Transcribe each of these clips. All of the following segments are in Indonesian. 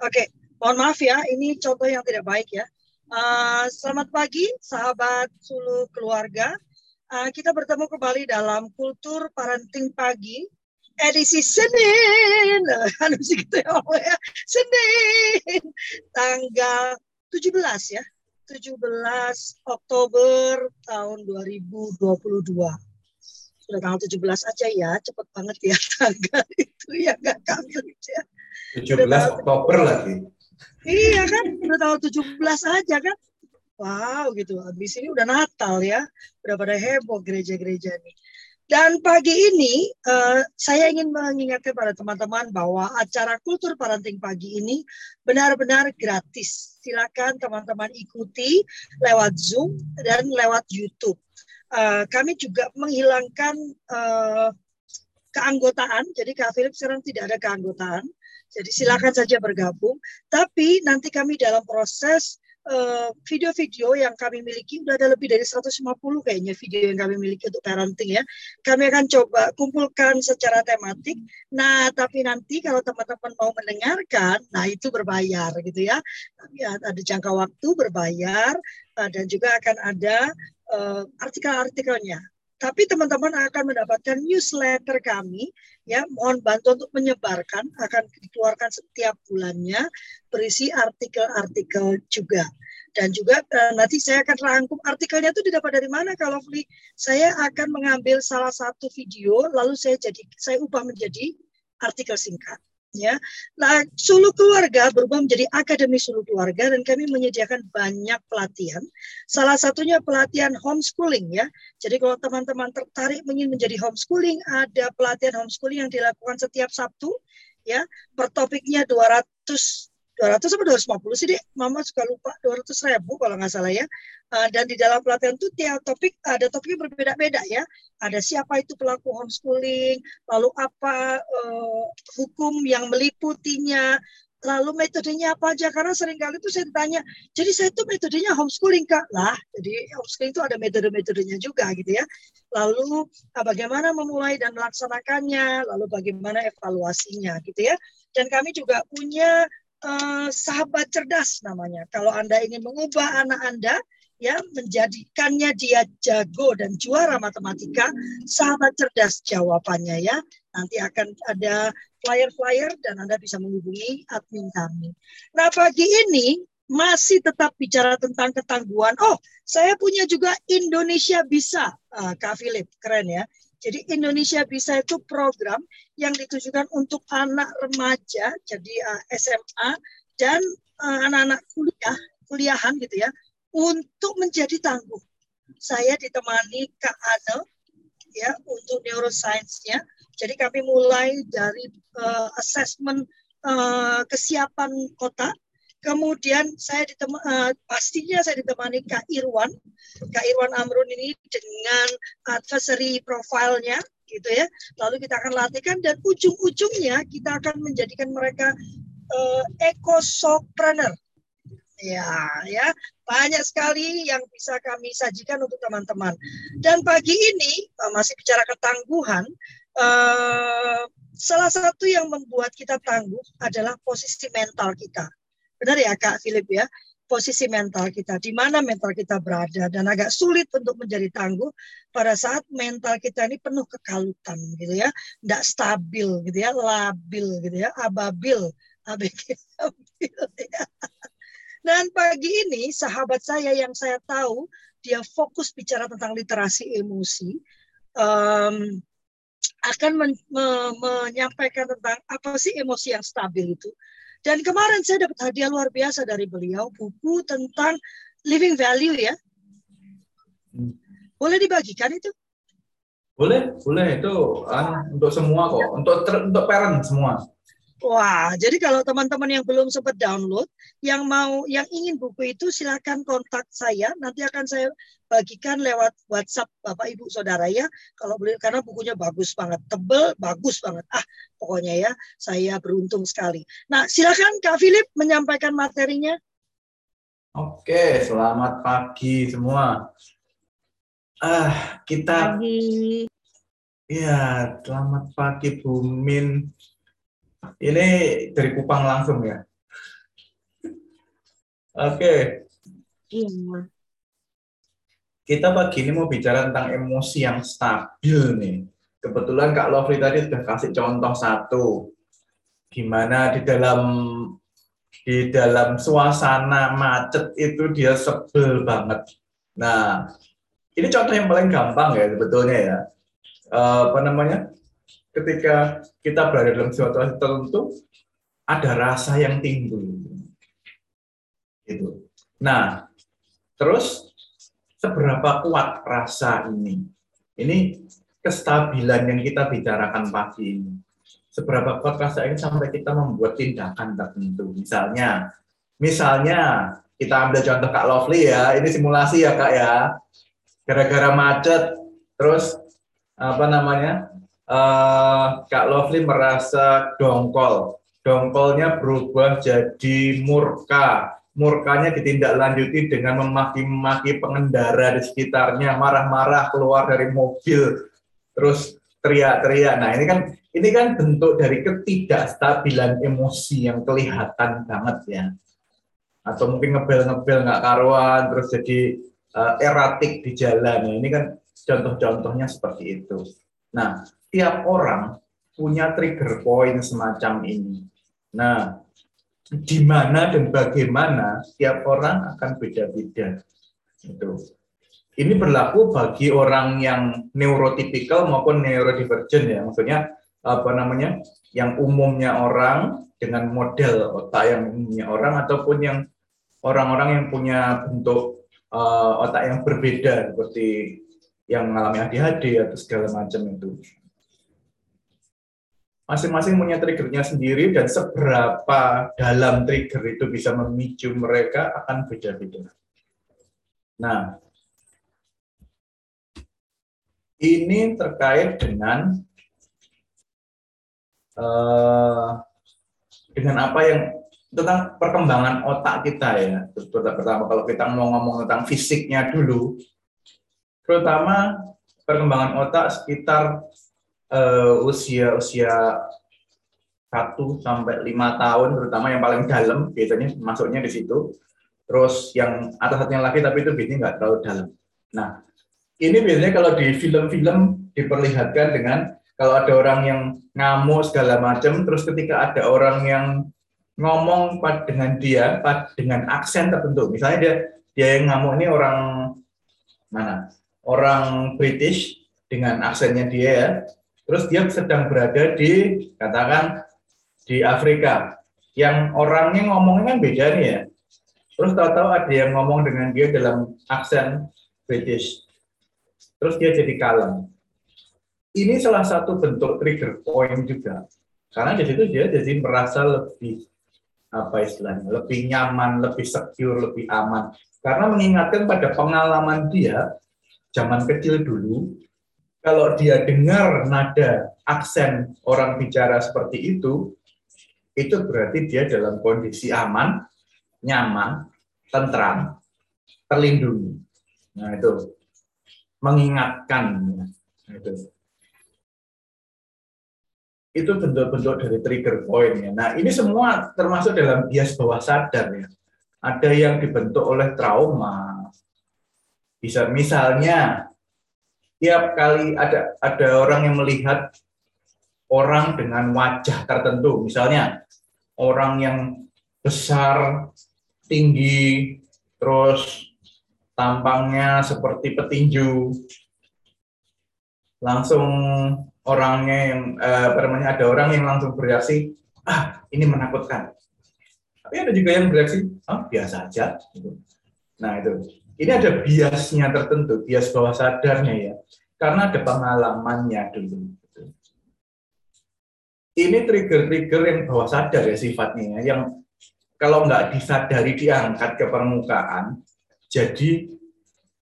Oke, mohon maaf ya, ini contoh yang tidak baik ya. Uh, selamat pagi, sahabat Sulu keluarga. Uh, kita bertemu kembali dalam kultur parenting pagi edisi Senin. Anu sih gitu ya, ya. Senin tanggal 17 ya. 17 Oktober tahun 2022. Sudah tanggal 17 aja ya, cepet banget ya tanggal itu ya gak kangen ya. 17 Oktober lagi. Iya kan, udah tanggal 17 aja kan. Wow gitu, habis ini udah Natal ya. Udah pada heboh gereja-gereja nih. Dan pagi ini uh, saya ingin mengingatkan pada teman-teman bahwa acara kultur parenting pagi ini benar-benar gratis. Silakan teman-teman ikuti lewat Zoom dan lewat YouTube. Uh, kami juga menghilangkan uh, keanggotaan. Jadi Kak Philip sekarang tidak ada keanggotaan. Jadi silakan saja bergabung. Tapi nanti kami dalam proses Eh, video-video yang kami miliki udah ada lebih dari 150 kayaknya video yang kami miliki untuk parenting ya. Kami akan coba kumpulkan secara tematik. Nah, tapi nanti kalau teman-teman mau mendengarkan, nah itu berbayar gitu ya. Ada jangka waktu berbayar uh, dan juga akan ada uh, artikel-artikelnya. Tapi teman-teman akan mendapatkan newsletter kami ya. Mohon bantu untuk menyebarkan akan dikeluarkan setiap bulannya berisi artikel-artikel juga. Dan juga uh, nanti saya akan rangkum artikelnya itu didapat dari mana kalau Fli saya akan mengambil salah satu video lalu saya jadi saya ubah menjadi artikel singkat ya. Nah, Sulu Keluarga berubah menjadi Akademi Sulu Keluarga dan kami menyediakan banyak pelatihan. Salah satunya pelatihan homeschooling ya. Jadi kalau teman-teman tertarik ingin menjadi homeschooling, ada pelatihan homeschooling yang dilakukan setiap Sabtu ya. Per topiknya 200 200 atau 250 sih deh, mama suka lupa 200 ribu kalau nggak salah ya. Uh, dan di dalam pelatihan itu tiap topik ada topiknya berbeda-beda ya. Ada siapa itu pelaku homeschooling, lalu apa uh, hukum yang meliputinya, lalu metodenya apa aja. Karena sering kali itu saya ditanya jadi saya itu metodenya homeschooling kak? Lah jadi homeschooling itu ada metode-metodenya juga gitu ya. Lalu uh, bagaimana memulai dan melaksanakannya lalu bagaimana evaluasinya gitu ya. Dan kami juga punya uh, sahabat cerdas namanya. Kalau Anda ingin mengubah anak Anda ya menjadikannya dia jago dan juara matematika, sahabat cerdas jawabannya ya. Nanti akan ada flyer-flyer dan Anda bisa menghubungi admin kami. Nah, pagi ini masih tetap bicara tentang ketangguhan. Oh, saya punya juga Indonesia Bisa, uh, Kak Philip, keren ya. Jadi Indonesia Bisa itu program yang ditujukan untuk anak remaja, jadi eh, SMA dan uh, anak-anak kuliah, kuliahan gitu ya, untuk menjadi tangguh. Saya ditemani Kak Ane ya untuk neuroscience-nya. Jadi kami mulai dari uh, assessment uh, kesiapan kota Kemudian saya ditem uh, pastinya saya ditemani Kak Irwan, Kak Irwan Amrun ini dengan adversary profilnya gitu ya. Lalu kita akan latihkan dan ujung-ujungnya kita akan menjadikan mereka uh, ekosopreneur. Ya, ya, banyak sekali yang bisa kami sajikan untuk teman-teman. Dan pagi ini uh, masih bicara ketangguhan, uh, salah satu yang membuat kita tangguh adalah posisi mental kita Benar ya Kak Philip ya? Posisi mental kita, di mana mental kita berada dan agak sulit untuk menjadi tangguh pada saat mental kita ini penuh kekalutan gitu ya, tidak stabil gitu ya, labil gitu ya, ababil, abil ya. Dan pagi ini sahabat saya yang saya tahu dia fokus bicara tentang literasi emosi, um, akan men, me, menyampaikan tentang apa sih emosi yang stabil itu. Dan kemarin saya dapat hadiah luar biasa dari beliau, buku tentang living value ya. Hmm. Boleh dibagikan itu? Boleh, boleh itu uh, untuk semua kok, untuk untuk parent semua. Wah, jadi kalau teman-teman yang belum sempat download, yang mau, yang ingin buku itu silakan kontak saya. Nanti akan saya bagikan lewat WhatsApp Bapak Ibu Saudara ya. Kalau boleh, karena bukunya bagus banget, tebel, bagus banget. Ah, pokoknya ya, saya beruntung sekali. Nah, silakan Kak Philip menyampaikan materinya. Oke, selamat pagi semua. Ah, kita. Pagi. Ya, selamat pagi Bu Min ini dari Kupang langsung ya. Oke, Iya. Kita pagi ini mau bicara tentang emosi yang stabil nih. Kebetulan Kak Lovely tadi sudah kasih contoh satu. Gimana di dalam di dalam suasana macet itu dia sebel banget. Nah, ini contoh yang paling gampang ya sebetulnya ya. Eh, apa namanya? Ketika kita berada dalam situasi tertentu, ada rasa yang timbul. Gitu. Nah, terus seberapa kuat rasa ini? Ini kestabilan yang kita bicarakan pagi ini. Seberapa kuat rasa ini sampai kita membuat tindakan tertentu. Misalnya, misalnya kita ambil contoh Kak Lovely ya, ini simulasi ya Kak ya. Gara-gara macet, terus apa namanya? eh, Kak Lovely merasa dongkol. Dongkolnya berubah jadi murka. Murkanya ditindaklanjuti dengan memaki-maki pengendara di sekitarnya, marah-marah keluar dari mobil, terus teriak-teriak. Nah, ini kan ini kan bentuk dari ketidakstabilan emosi yang kelihatan banget ya. Atau mungkin ngebel-ngebel nggak karuan, terus jadi eh, eratik di jalan. Nah, ini kan contoh-contohnya seperti itu. Nah, tiap orang punya trigger point semacam ini. Nah, di mana dan bagaimana tiap orang akan beda-beda. Itu. Ini berlaku bagi orang yang neurotipikal maupun neurodivergent ya. Maksudnya apa namanya? Yang umumnya orang dengan model otak yang umumnya orang ataupun yang orang-orang yang punya bentuk eh, otak yang berbeda seperti yang mengalami ADHD atau segala macam itu masing-masing punya triggernya sendiri dan seberapa dalam trigger itu bisa memicu mereka akan beda-beda. Nah, ini terkait dengan eh, dengan apa yang tentang perkembangan otak kita ya. Pertama kalau kita mau ngomong tentang fisiknya dulu, terutama perkembangan otak sekitar uh, usia usia satu sampai lima tahun terutama yang paling dalam biasanya masuknya di situ. Terus yang atas satunya lagi tapi itu biasanya nggak terlalu dalam. Nah ini biasanya kalau di film-film diperlihatkan dengan kalau ada orang yang ngamuk segala macam terus ketika ada orang yang ngomong pad dengan dia pad dengan aksen tertentu. Misalnya dia dia yang ngamuk ini orang mana? Orang British dengan aksennya dia ya Terus dia sedang berada di katakan di Afrika. Yang orangnya ngomongnya kan beda nih ya. Terus tahu-tahu ada yang ngomong dengan dia dalam aksen British. Terus dia jadi kalem. Ini salah satu bentuk trigger point juga. Karena di situ dia jadi merasa lebih apa istilahnya, lebih nyaman, lebih secure, lebih aman. Karena mengingatkan pada pengalaman dia zaman kecil dulu kalau dia dengar nada aksen orang bicara seperti itu, itu berarti dia dalam kondisi aman, nyaman, tentram, terlindungi. Nah itu mengingatkan. Nah, itu itu bentuk-bentuk dari trigger point ya. Nah ini semua termasuk dalam bias bawah sadar ya. Ada yang dibentuk oleh trauma. Bisa misalnya tiap kali ada ada orang yang melihat orang dengan wajah tertentu, misalnya orang yang besar, tinggi, terus tampangnya seperti petinju, langsung orangnya yang eh, namanya ada orang yang langsung bereaksi, ah ini menakutkan. Tapi ada juga yang bereaksi, ah biasa aja. Gitu. Nah itu ini ada biasnya tertentu, bias bawah sadarnya ya, karena ada pengalamannya dulu. Ini trigger-trigger yang bawah sadar ya sifatnya, ya, yang kalau nggak disadari diangkat ke permukaan, jadi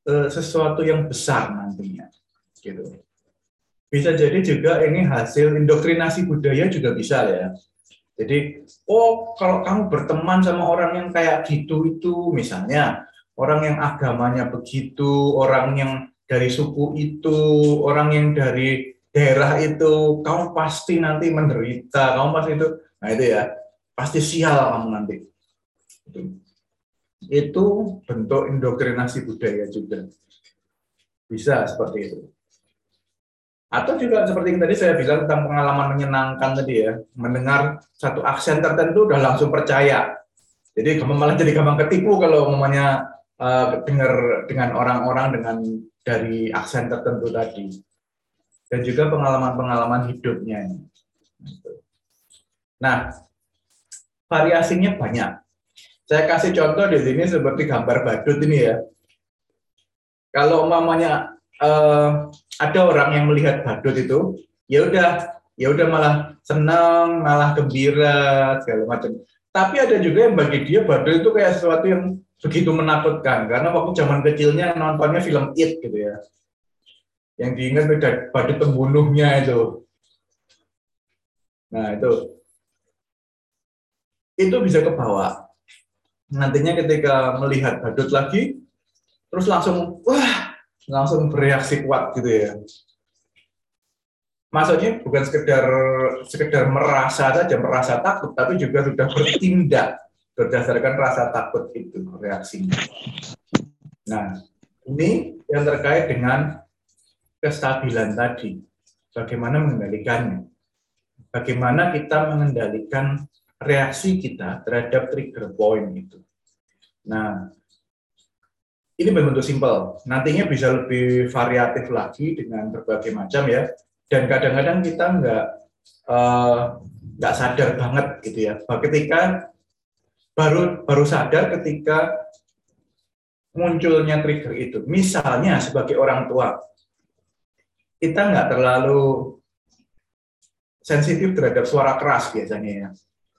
eh, sesuatu yang besar nantinya. Gitu. Bisa jadi juga ini hasil indoktrinasi budaya juga bisa ya. Jadi, oh kalau kamu berteman sama orang yang kayak gitu itu misalnya, orang yang agamanya begitu, orang yang dari suku itu, orang yang dari daerah itu, kamu pasti nanti menderita, kamu pasti itu, nah itu ya, pasti sial kamu nanti. itu bentuk indoktrinasi budaya juga. Bisa seperti itu. Atau juga seperti yang tadi saya bilang tentang pengalaman menyenangkan tadi ya, mendengar satu aksen tertentu udah langsung percaya. Jadi kamu malah jadi gampang ketipu kalau umumnya uh, dengar dengan orang-orang dengan dari aksen tertentu tadi. Dan juga pengalaman-pengalaman hidupnya. Nah, variasinya banyak. Saya kasih contoh di sini seperti gambar badut ini ya. Kalau umpamanya uh, ada orang yang melihat badut itu, ya udah, ya udah malah senang, malah gembira segala macam. Tapi ada juga yang bagi dia badut itu kayak sesuatu yang begitu menakutkan karena waktu zaman kecilnya nontonnya film It gitu ya. Yang diingat badut pembunuhnya itu. Nah, itu itu bisa kebawa nantinya ketika melihat badut lagi, terus langsung wah langsung bereaksi kuat gitu ya. Maksudnya bukan sekedar sekedar merasa saja merasa takut, tapi juga sudah bertindak berdasarkan rasa takut itu reaksinya. Nah, ini yang terkait dengan kestabilan tadi. Bagaimana mengendalikannya? Bagaimana kita mengendalikan reaksi kita terhadap trigger point itu. Nah, ini berbentuk simpel. Nantinya bisa lebih variatif lagi dengan berbagai macam ya. Dan kadang-kadang kita nggak uh, nggak sadar banget gitu ya. Ketika baru baru sadar ketika munculnya trigger itu. Misalnya sebagai orang tua, kita nggak terlalu sensitif terhadap suara keras biasanya ya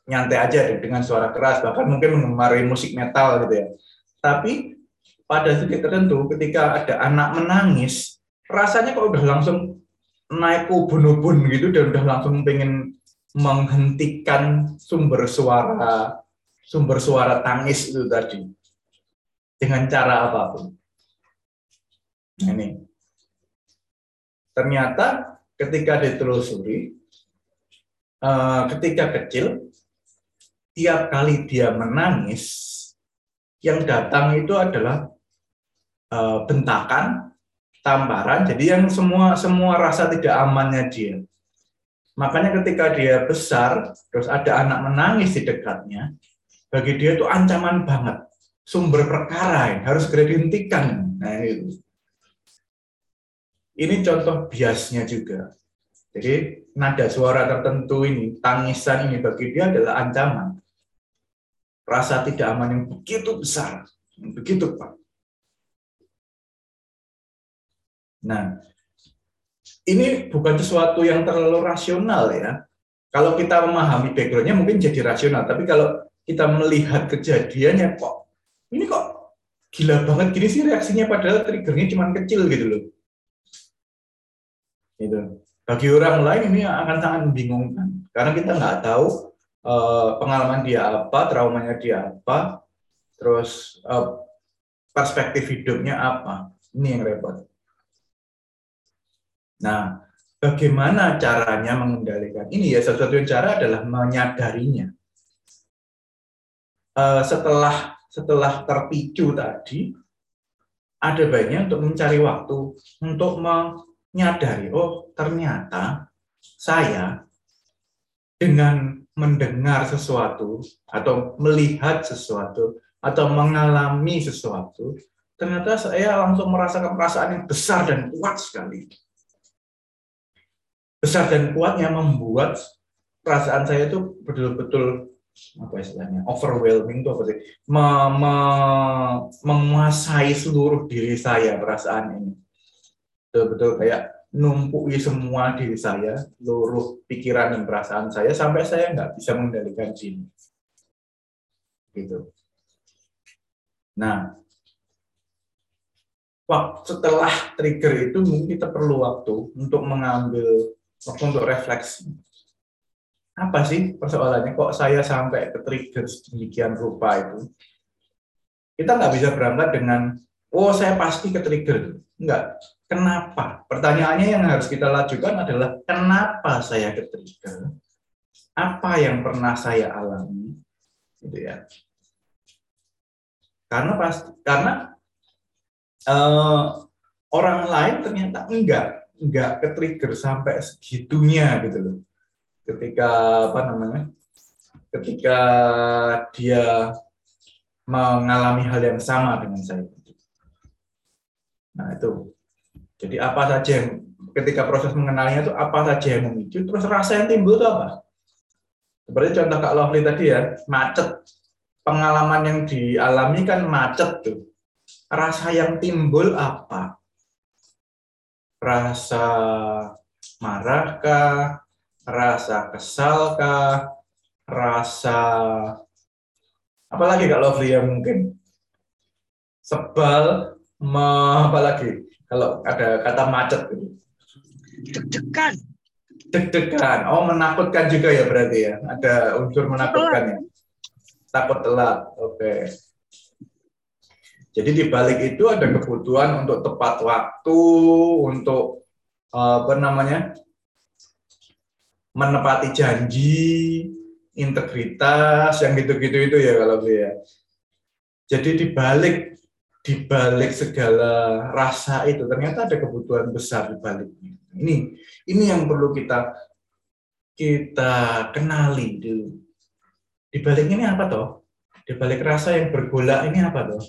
nyantai aja dengan suara keras bahkan mungkin mengemari musik metal gitu ya tapi pada titik tertentu ketika ada anak menangis rasanya kok udah langsung naik ubun-ubun gitu dan udah langsung pengen menghentikan sumber suara sumber suara tangis itu tadi dengan cara apa pun. Ini ternyata ketika ditelusuri, eh, ketika kecil tiap kali dia menangis, yang datang itu adalah uh, bentakan, tamparan, jadi yang semua semua rasa tidak amannya dia. Makanya ketika dia besar, terus ada anak menangis di dekatnya, bagi dia itu ancaman banget, sumber perkara yang harus segera dihentikan. Nah itu. Ini contoh biasnya juga. Jadi nada suara tertentu ini, tangisan ini bagi dia adalah ancaman rasa tidak aman yang begitu besar, begitu pak. Nah, ini bukan sesuatu yang terlalu rasional ya. Kalau kita memahami backgroundnya mungkin jadi rasional, tapi kalau kita melihat kejadiannya kok ini kok gila banget gini sih reaksinya padahal triggernya cuma kecil gitu loh. Itu. Bagi orang lain ini akan sangat membingungkan karena kita nggak tahu uh, pengalaman dia apa, traumanya dia apa, terus uh, perspektif hidupnya apa. Ini yang repot. Nah, bagaimana caranya mengendalikan ini ya? Satu satunya cara adalah menyadarinya. Uh, setelah setelah terpicu tadi, ada baiknya untuk mencari waktu untuk menyadari, oh ternyata saya dengan mendengar sesuatu atau melihat sesuatu atau mengalami sesuatu, ternyata saya langsung merasakan perasaan yang besar dan kuat sekali. Besar dan kuatnya membuat perasaan saya itu betul-betul apa istilahnya overwhelming itu apa sih me, me, menguasai seluruh diri saya perasaan ini betul-betul kayak numpuk semua diri saya, seluruh pikiran dan perasaan saya sampai saya nggak bisa mengendalikan diri. Gitu. Nah, waktu setelah trigger itu mungkin kita perlu waktu untuk mengambil waktu untuk refleksi. Apa sih persoalannya? Kok saya sampai ke trigger sedemikian rupa itu? Kita nggak bisa berangkat dengan, oh saya pasti ke trigger. Enggak Kenapa? Pertanyaannya yang harus kita lajukan adalah kenapa saya ketrigger? Apa yang pernah saya alami? Gitu ya. Karena pas karena uh, orang lain ternyata enggak enggak ke trigger sampai segitunya gitu loh. Ketika apa namanya? Ketika dia mengalami hal yang sama dengan saya. Nah, itu. Jadi apa saja yang ketika proses mengenalnya itu apa saja yang memicu, terus rasa yang timbul itu apa? Seperti contoh Kak Lovely tadi ya, macet. Pengalaman yang dialami kan macet tuh. Rasa yang timbul apa? Rasa marahkah? Rasa kesalkah? Rasa apalagi Kak Lovely yang mungkin sebal, apalagi kalau ada kata macet gitu. Deg-degan deg-degan. Oh, menakutkan juga ya berarti ya. Ada unsur menakutkan ya. Takut telat. Oke. Okay. Jadi di balik itu ada kebutuhan untuk tepat waktu, untuk eh, apa namanya? Menepati janji, integritas, yang gitu-gitu itu ya kalau ya. Jadi di balik di balik segala rasa itu ternyata ada kebutuhan besar di baliknya. Ini ini yang perlu kita kita kenali dulu. Di balik ini apa toh? Di balik rasa yang bergolak ini apa toh?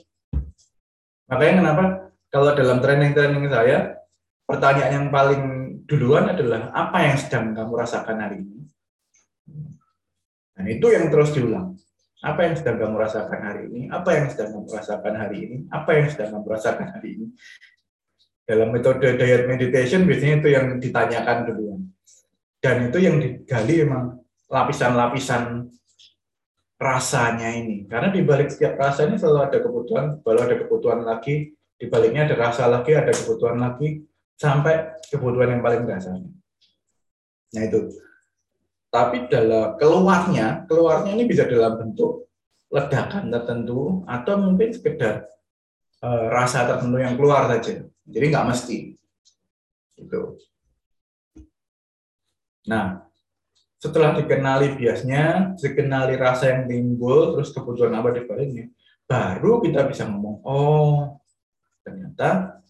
Makanya kenapa kalau dalam training-training saya pertanyaan yang paling duluan adalah apa yang sedang kamu rasakan hari ini? Dan itu yang terus diulang. Apa yang sedang kamu rasakan hari ini? Apa yang sedang kamu rasakan hari ini? Apa yang sedang kamu rasakan hari ini? dalam metode diet meditation biasanya itu yang ditanyakan duluan dan itu yang digali memang lapisan-lapisan rasanya ini karena di balik setiap rasa ini selalu ada kebutuhan baru ada kebutuhan lagi di baliknya ada rasa lagi ada kebutuhan lagi sampai kebutuhan yang paling dasarnya nah itu tapi dalam keluarnya keluarnya ini bisa dalam bentuk ledakan tertentu atau mungkin sekedar uh, rasa tertentu yang keluar saja jadi nggak mesti. Gitu. Nah, setelah dikenali biasnya, dikenali rasa yang timbul, terus kebutuhan apa di baliknya, baru kita bisa ngomong, oh ternyata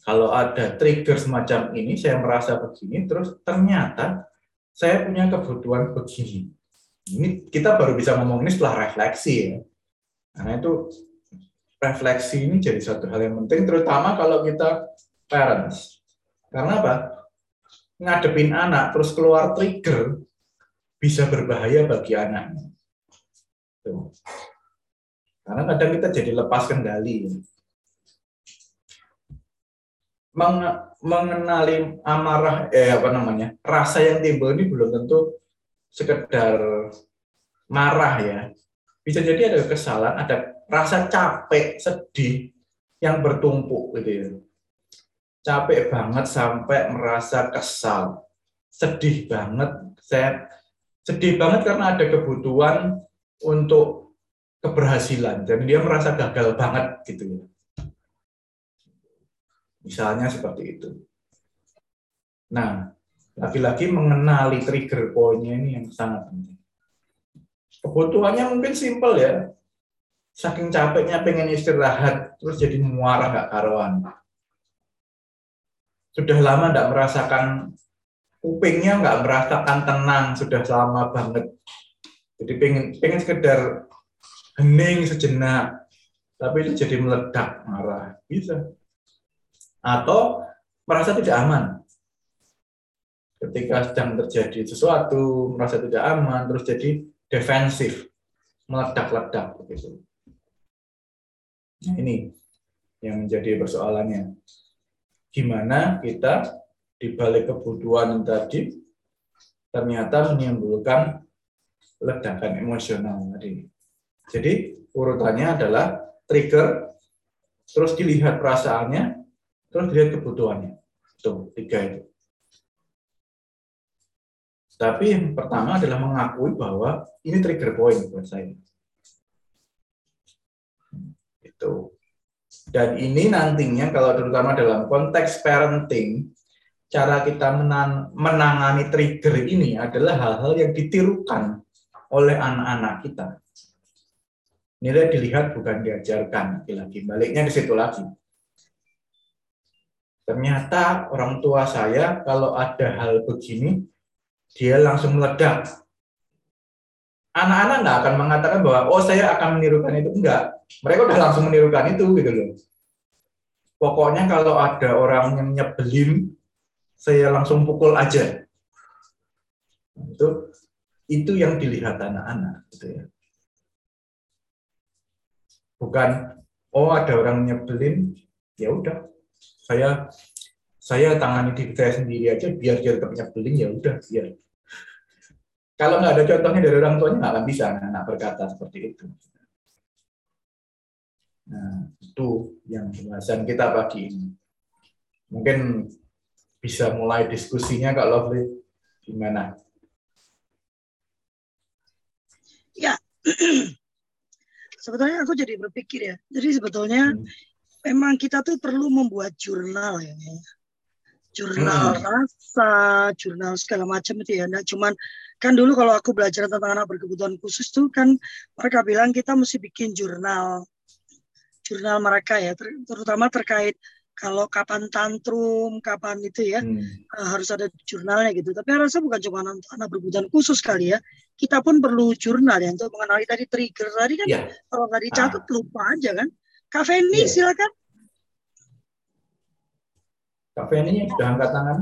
kalau ada trigger semacam ini, saya merasa begini, terus ternyata saya punya kebutuhan begini. Ini kita baru bisa ngomong ini setelah refleksi ya. Karena itu refleksi ini jadi satu hal yang penting, terutama kalau kita parents. Karena apa? Ngadepin anak terus keluar trigger bisa berbahaya bagi anaknya. Tuh. Karena kadang kita jadi lepas kendali. Meng mengenali amarah, eh apa namanya, rasa yang timbul ini belum tentu sekedar marah ya. Bisa jadi ada kesalahan, ada rasa capek, sedih yang bertumpuk gitu ya. Capek banget sampai merasa kesal. Sedih banget, saya sedih banget karena ada kebutuhan untuk keberhasilan dan dia merasa gagal banget gitu ya. Misalnya seperti itu. Nah, lagi-lagi mengenali trigger poinnya ini yang sangat penting. Kebutuhannya mungkin simpel ya, saking capeknya pengen istirahat terus jadi muara nggak karuan. Sudah lama nggak merasakan kupingnya nggak merasakan tenang sudah lama banget. Jadi pengen pengen sekedar hening sejenak tapi itu jadi meledak marah. Bisa atau merasa tidak aman ketika sedang terjadi sesuatu merasa tidak aman terus jadi defensif meledak-ledak begitu Nah, ini yang menjadi persoalannya. Gimana kita di balik kebutuhan tadi ternyata menimbulkan ledakan emosional tadi. Jadi urutannya adalah trigger, terus dilihat perasaannya, terus dilihat kebutuhannya. Tuh, tiga itu. Tapi yang pertama adalah mengakui bahwa ini trigger point buat saya. Gitu. Dan ini nantinya kalau terutama dalam konteks parenting, cara kita menangani trigger ini adalah hal-hal yang ditirukan oleh anak-anak kita. Nilai dilihat bukan diajarkan lagi-lagi. Baliknya ke situ lagi. Ternyata orang tua saya kalau ada hal begini, dia langsung meledak. Anak-anak nggak akan mengatakan bahwa oh saya akan menirukan itu enggak. Mereka udah langsung menirukan itu gitu loh. Pokoknya kalau ada orang yang nyebelin, saya langsung pukul aja. Itu itu yang dilihat anak-anak gitu ya bukan oh ada orang nyebelin ya udah saya saya tangani diri saya sendiri aja biar dia tetap nyebelin ya udah biar. Kalau nggak ada contohnya dari orang tuanya nggak akan bisa anak berkata seperti itu. Nah itu yang pembahasan kita pagi ini. Mungkin bisa mulai diskusinya Kak Lovely. Gimana? Ya sebetulnya aku jadi berpikir ya. Jadi sebetulnya hmm. Memang kita tuh perlu membuat jurnal ya. Jurnal hmm. rasa, jurnal segala macam itu ya. Nah, cuman kan dulu kalau aku belajar tentang anak berkebutuhan khusus tuh kan mereka bilang kita mesti bikin jurnal jurnal mereka ya, ter terutama terkait kalau kapan tantrum, kapan itu ya hmm. uh, harus ada jurnalnya gitu. Tapi rasa bukan cuma anak, anak berkebutuhan khusus kali ya. Kita pun perlu jurnal ya untuk mengenali tadi trigger tadi kan. Yeah. Kalau nggak dicatat ah. lupa aja kan. Kak Feni yeah. silakan. Kak Feni sudah angkat tangan.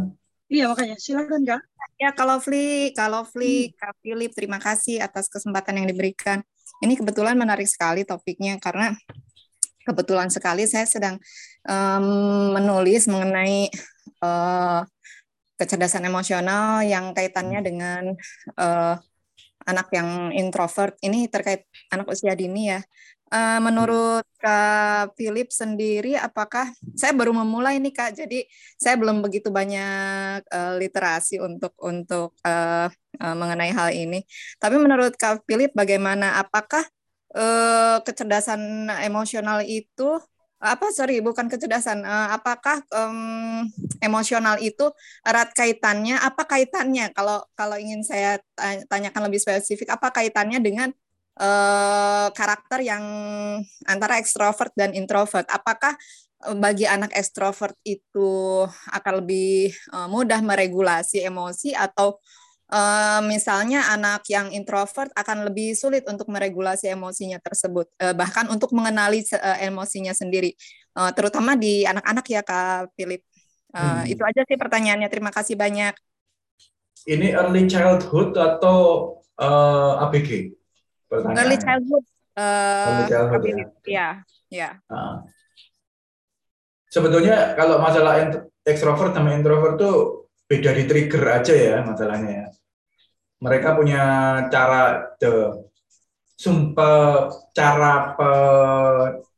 Iya makanya silakan kak. Ya kalau Fli, kalau Fli, hmm. Kak Philip, terima kasih atas kesempatan yang diberikan. Ini kebetulan menarik sekali topiknya karena kebetulan sekali saya sedang um, menulis mengenai uh, kecerdasan emosional yang kaitannya dengan uh, anak yang introvert. Ini terkait anak usia dini ya. Uh, menurut Kak Philip sendiri, apakah saya baru memulai nih Kak, jadi saya belum begitu banyak uh, literasi untuk untuk uh, uh, mengenai hal ini. Tapi menurut Kak Philip, bagaimana? Apakah uh, kecerdasan emosional itu apa sorry bukan kecerdasan uh, apakah um, emosional itu erat kaitannya apa kaitannya kalau kalau ingin saya tanyakan lebih spesifik apa kaitannya dengan uh, karakter yang antara ekstrovert dan introvert apakah bagi anak ekstrovert itu akan lebih uh, mudah meregulasi emosi atau uh, misalnya anak yang introvert akan lebih sulit untuk meregulasi emosinya tersebut, uh, bahkan untuk mengenali uh, emosinya sendiri, uh, terutama di anak-anak ya Kak Philip. Uh, hmm. Itu aja sih pertanyaannya. Terima kasih banyak. Ini early childhood atau uh, ABG? Early childhood. Uh, early childhood ya. ya. ya. Uh. Sebetulnya kalau masalah extrovert sama introvert tuh beda di trigger aja ya masalahnya ya mereka punya cara the sumpah cara pe,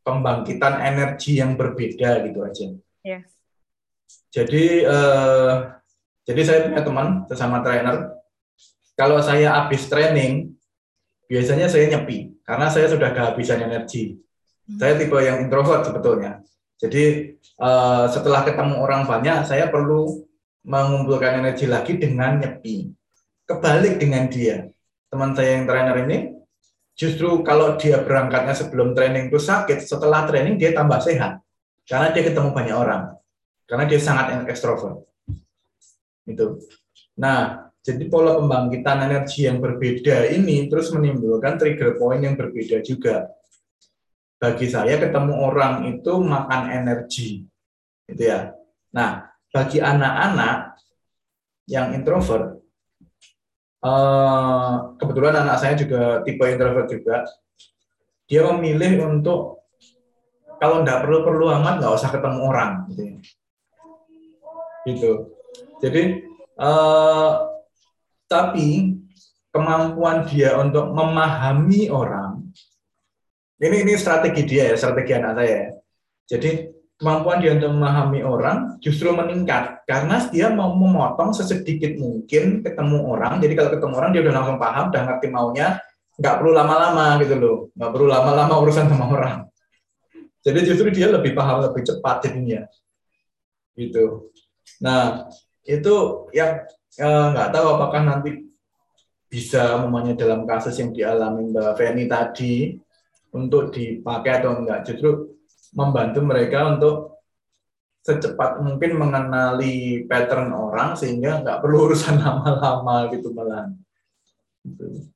pembangkitan energi yang berbeda gitu aja. Yeah. Jadi uh, jadi saya punya teman sesama trainer. Kalau saya habis training, biasanya saya nyepi karena saya sudah kehabisan energi. Hmm. Saya tipe yang introvert sebetulnya. Jadi uh, setelah ketemu orang banyak, saya perlu mengumpulkan energi lagi dengan nyepi kebalik dengan dia. Teman saya yang trainer ini, justru kalau dia berangkatnya sebelum training itu sakit, setelah training dia tambah sehat. Karena dia ketemu banyak orang. Karena dia sangat ekstrovert. Itu. Nah, jadi pola pembangkitan energi yang berbeda ini terus menimbulkan trigger point yang berbeda juga. Bagi saya ketemu orang itu makan energi. Gitu ya. Nah, bagi anak-anak yang introvert Uh, kebetulan anak saya juga tipe introvert juga. Dia memilih untuk kalau nggak perlu-perlu amat nggak usah ketemu orang, gitu. Ya. Gitu. Jadi, uh, tapi kemampuan dia untuk memahami orang, ini ini strategi dia ya, strategi anak saya. Ya. Jadi kemampuan dia untuk memahami orang justru meningkat karena dia mau memotong sesedikit mungkin ketemu orang. Jadi kalau ketemu orang dia udah langsung paham dan ngerti maunya, nggak perlu lama-lama gitu loh, nggak perlu lama-lama urusan sama orang. Jadi justru dia lebih paham lebih cepat jadinya, gitu. Nah itu yang eh, nggak tahu apakah nanti bisa memangnya dalam kasus yang dialami Mbak Feni tadi untuk dipakai atau enggak. Justru membantu mereka untuk secepat mungkin mengenali pattern orang sehingga nggak perlu urusan lama-lama gitu malah. Gitu.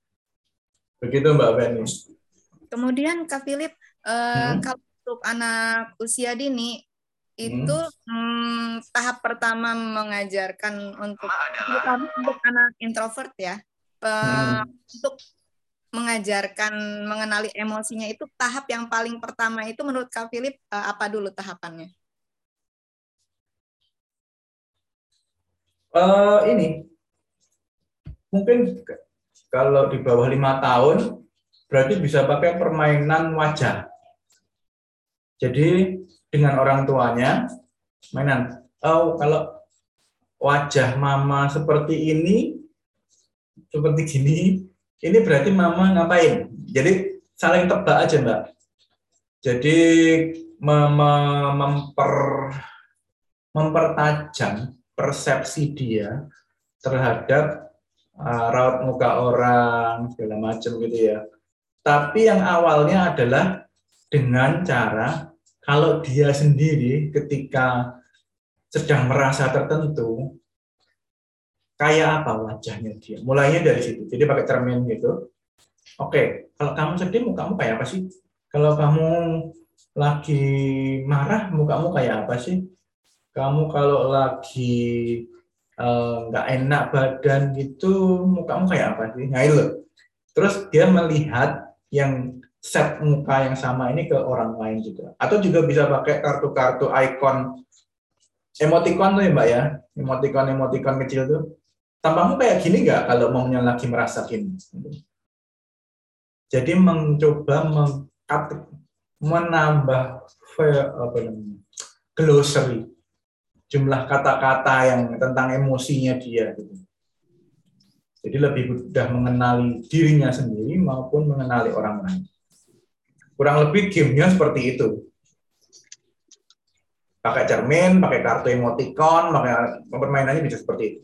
Begitu Mbak Beni. Kemudian Kak Philip, uh, hmm. kalau untuk anak usia dini itu hmm. Hmm, tahap pertama mengajarkan untuk untuk anak introvert ya, hmm. untuk mengajarkan mengenali emosinya itu tahap yang paling pertama itu menurut Kak Philip uh, apa dulu tahapannya? Uh, ini mungkin kalau di bawah lima tahun berarti bisa pakai permainan wajah. Jadi dengan orang tuanya mainan. Oh kalau wajah mama seperti ini, seperti gini, ini berarti mama ngapain? Jadi saling tebak aja mbak. Jadi mem memper mempertajam persepsi dia terhadap uh, raut muka orang segala macam gitu ya. Tapi yang awalnya adalah dengan cara kalau dia sendiri ketika sedang merasa tertentu kayak apa wajahnya dia. Mulainya dari situ. Jadi pakai cermin gitu. Oke, kalau kamu sedih mukamu kayak apa sih? Kalau kamu lagi marah mukamu kayak apa sih? kamu kalau lagi eh, nggak uh, enak badan gitu mukamu kayak apa sih? Nah. Terus dia melihat yang set muka yang sama ini ke orang lain juga. Atau juga bisa pakai kartu-kartu icon emoticon tuh ya mbak ya, emoticon-emoticon kecil tuh. Tampakmu kayak gini nggak kalau mau lagi merasakin? Jadi mencoba menambah apa namanya glossary jumlah kata-kata yang tentang emosinya dia gitu. Jadi lebih mudah mengenali dirinya sendiri maupun mengenali orang lain. Kurang lebih gamenya seperti itu. Pakai cermin, pakai kartu emoticon, pakai permainannya bisa seperti itu.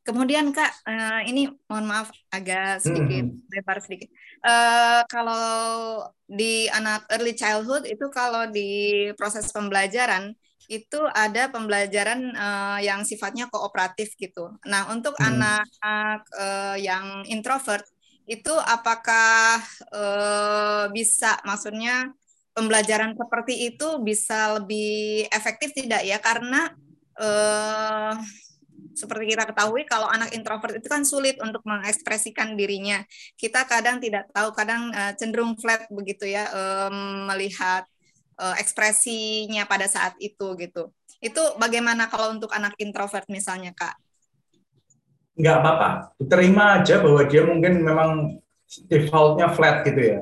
Kemudian Kak, uh, ini mohon maaf agak sedikit hmm. lebar sedikit. Uh, kalau di anak early childhood itu kalau di proses pembelajaran itu ada pembelajaran uh, yang sifatnya kooperatif gitu. Nah, untuk hmm. anak-anak uh, yang introvert itu apakah uh, bisa maksudnya pembelajaran seperti itu bisa lebih efektif tidak ya? Karena uh, seperti kita ketahui kalau anak introvert itu kan sulit untuk mengekspresikan dirinya. Kita kadang tidak tahu, kadang uh, cenderung flat begitu ya um, melihat uh, ekspresinya pada saat itu gitu. Itu bagaimana kalau untuk anak introvert misalnya kak? Nggak apa-apa, terima aja bahwa dia mungkin memang defaultnya flat gitu ya.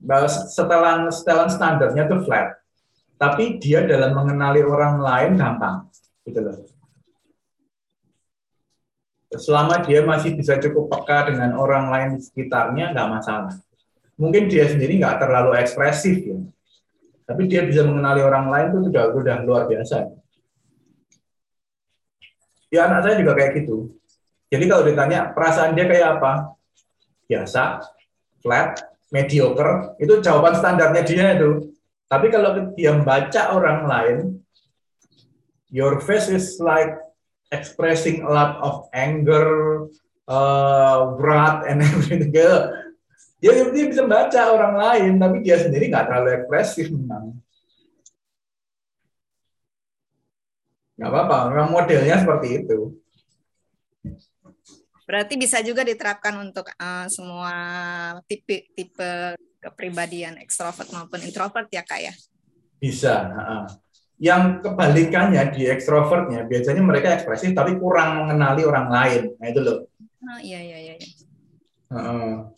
Bahwa setelan setelan standarnya tuh flat, tapi dia dalam mengenali orang lain gampang gitu loh. Selama dia masih bisa cukup peka dengan orang lain di sekitarnya, nggak masalah. Mungkin dia sendiri nggak terlalu ekspresif ya, tapi dia bisa mengenali orang lain itu sudah sudah luar biasa. Ya anak saya juga kayak gitu. Jadi kalau ditanya perasaan dia kayak apa, biasa, flat, mediocre, itu jawaban standarnya dia itu. Tapi kalau dia membaca orang lain, your face is like expressing a lot of anger, uh, wrath, and everything. dia, dia bisa baca orang lain tapi dia sendiri nggak terlalu ekspresif memang. Nggak apa-apa memang modelnya seperti itu berarti bisa juga diterapkan untuk uh, semua tipe tipe kepribadian ekstrovert maupun introvert ya kak ya? Bisa uh. yang kebalikannya di ekstrovertnya biasanya mereka ekspresif tapi kurang mengenali orang lain. Nah itu loh. Oh, iya iya iya uh,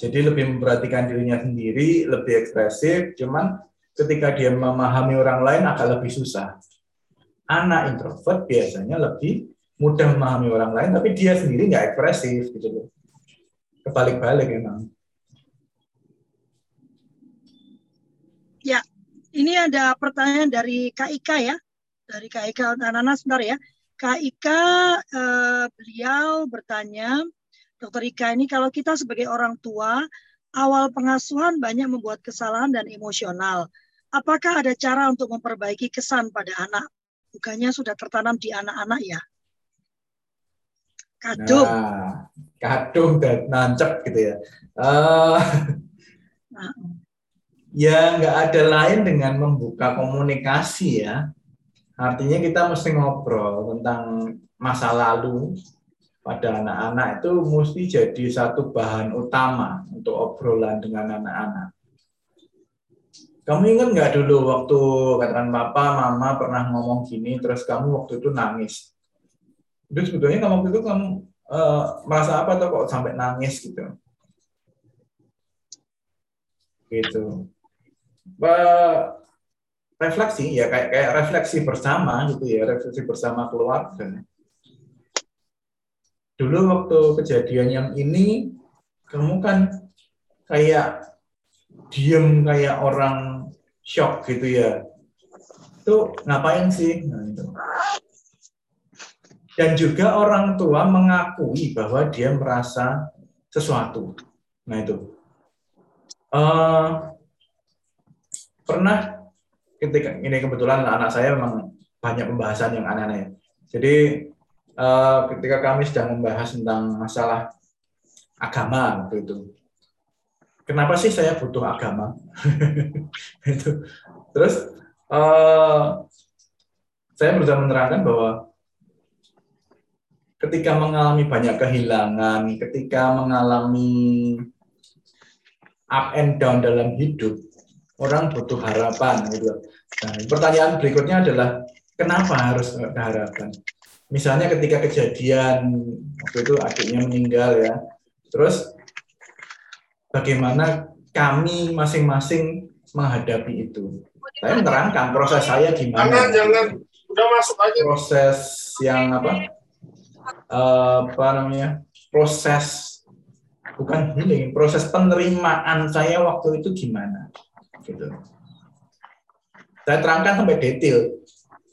jadi lebih memperhatikan dirinya sendiri, lebih ekspresif, cuman ketika dia memahami orang lain akan lebih susah. Anak introvert biasanya lebih mudah memahami orang lain, tapi dia sendiri nggak ekspresif gitu loh. Kebalik-balik memang. Ya, ini ada pertanyaan dari Kak Ika ya, dari Kak Ika Nana sebentar ya. Kak Ika, eh, beliau bertanya, Dokter Ika ini kalau kita sebagai orang tua awal pengasuhan banyak membuat kesalahan dan emosional. Apakah ada cara untuk memperbaiki kesan pada anak? Bukannya sudah tertanam di anak-anak ya? Kadung. Nah, kadung dan nancep gitu ya. Uh, nah. Ya nggak ada lain dengan membuka komunikasi ya. Artinya kita mesti ngobrol tentang masa lalu, pada anak-anak itu mesti jadi satu bahan utama untuk obrolan dengan anak-anak. Kamu ingat nggak dulu waktu katakan papa, mama pernah ngomong gini, terus kamu waktu itu nangis. Itu sebetulnya kamu waktu itu kamu uh, merasa apa tuh kok sampai nangis gitu? Gitu. Uh, refleksi ya kayak kayak refleksi bersama gitu ya, refleksi bersama keluarga dulu waktu kejadian yang ini kamu kan kayak diem kayak orang shock gitu ya itu ngapain sih nah, itu. Dan juga orang tua mengakui bahwa dia merasa sesuatu nah itu uh, pernah ketika ini kebetulan anak saya memang banyak pembahasan yang aneh-aneh jadi uh, ketika kami sedang membahas tentang masalah agama waktu itu. Kenapa sih saya butuh agama? itu. Terus uh, saya berusaha menerangkan bahwa ketika mengalami banyak kehilangan, ketika mengalami up and down dalam hidup, orang butuh harapan gitu. Nah, pertanyaan berikutnya adalah kenapa harus ada harapan? misalnya ketika kejadian waktu itu adiknya meninggal ya, terus bagaimana kami masing-masing menghadapi itu. Saya menerangkan proses saya gimana. Jangan, jangan, udah masuk aja. Proses yang apa? Uh, apa namanya? Proses bukan healing, proses penerimaan saya waktu itu gimana, gitu. Saya terangkan sampai detail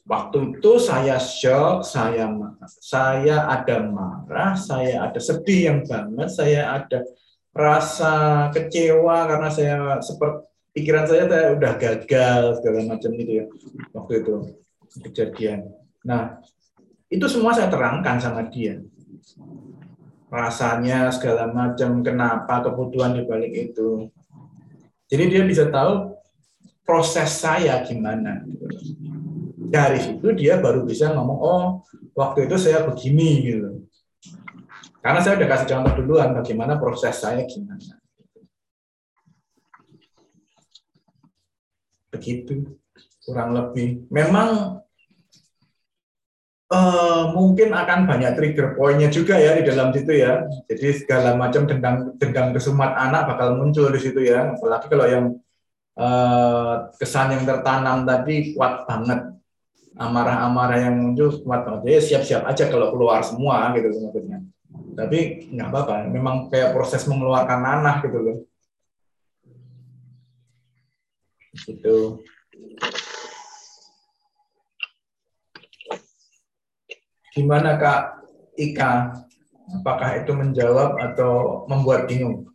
Waktu itu saya shock, saya saya ada marah, saya ada sedih yang banget, saya ada rasa kecewa karena saya seperti pikiran saya saya udah gagal segala macam gitu ya waktu itu kejadian. Nah itu semua saya terangkan sama dia rasanya segala macam kenapa kebutuhan di balik itu. Jadi dia bisa tahu proses saya gimana. Dari situ dia baru bisa ngomong oh waktu itu saya begini gitu karena saya udah kasih contoh duluan bagaimana proses saya gimana begitu kurang lebih memang uh, mungkin akan banyak trigger pointnya juga ya di dalam situ ya jadi segala macam dendam kesumat anak bakal muncul di situ ya apalagi kalau yang uh, kesan yang tertanam tadi kuat banget amarah-amarah yang muncul kuat banget. Jadi siap-siap aja kalau keluar semua gitu maksudnya. Tapi nggak apa-apa, memang kayak proses mengeluarkan nanah gitu loh. Gitu. Gimana Kak Ika? Apakah itu menjawab atau membuat bingung?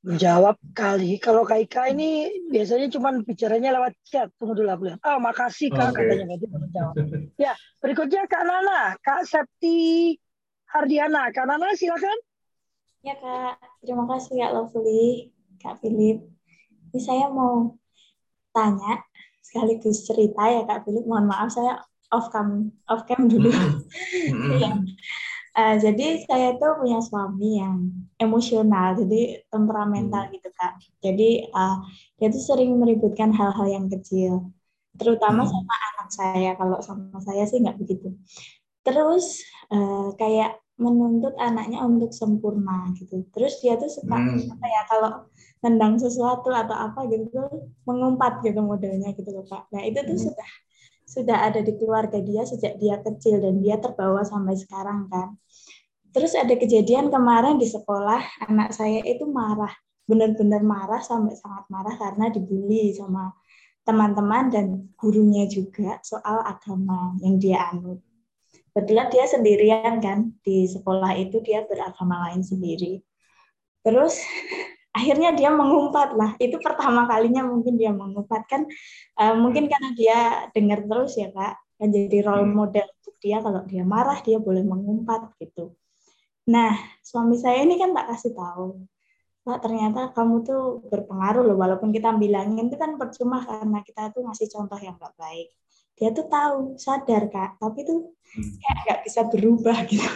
menjawab kali. Kalau Kak Ika ini biasanya cuma bicaranya lewat chat. Tunggu dulu aku lihat. Oh, makasih Kak okay. katanya menjawab. ya, berikutnya Kak Nana, Kak Septi Hardiana. Kak Nana silakan. Ya Kak, terima kasih Kak Lovely, Kak Philip. Ini saya mau tanya sekaligus cerita ya Kak Philip. Mohon maaf saya off cam off cam dulu. Uh, jadi saya itu punya suami yang emosional, jadi temperamental hmm. gitu kak. Jadi uh, dia tuh sering meributkan hal-hal yang kecil, terutama hmm. sama anak saya. Kalau sama saya sih nggak begitu. Terus uh, kayak menuntut anaknya untuk sempurna gitu. Terus dia tuh suka hmm. apa ya kalau nendang sesuatu atau apa gitu mengumpat gitu modelnya gitu loh kak. Nah itu tuh hmm. sudah sudah ada di keluarga dia sejak dia kecil dan dia terbawa sampai sekarang kan. Terus ada kejadian kemarin di sekolah anak saya itu marah, benar-benar marah sampai sangat marah karena dibully sama teman-teman dan gurunya juga soal agama yang dia anut. kebetulan dia sendirian kan di sekolah itu dia beragama lain sendiri terus akhirnya dia mengumpat lah. Itu pertama kalinya mungkin dia mengumpat kan. Uh, mungkin karena dia dengar terus ya kak. Kan jadi role hmm. model untuk dia. Kalau dia marah dia boleh mengumpat gitu. Nah suami saya ini kan tak kasih tahu Pak ternyata kamu tuh berpengaruh loh. Walaupun kita bilangin itu kan percuma karena kita tuh ngasih contoh yang gak baik. Dia tuh tahu sadar kak. Tapi tuh hmm. kayak nggak bisa berubah gitu.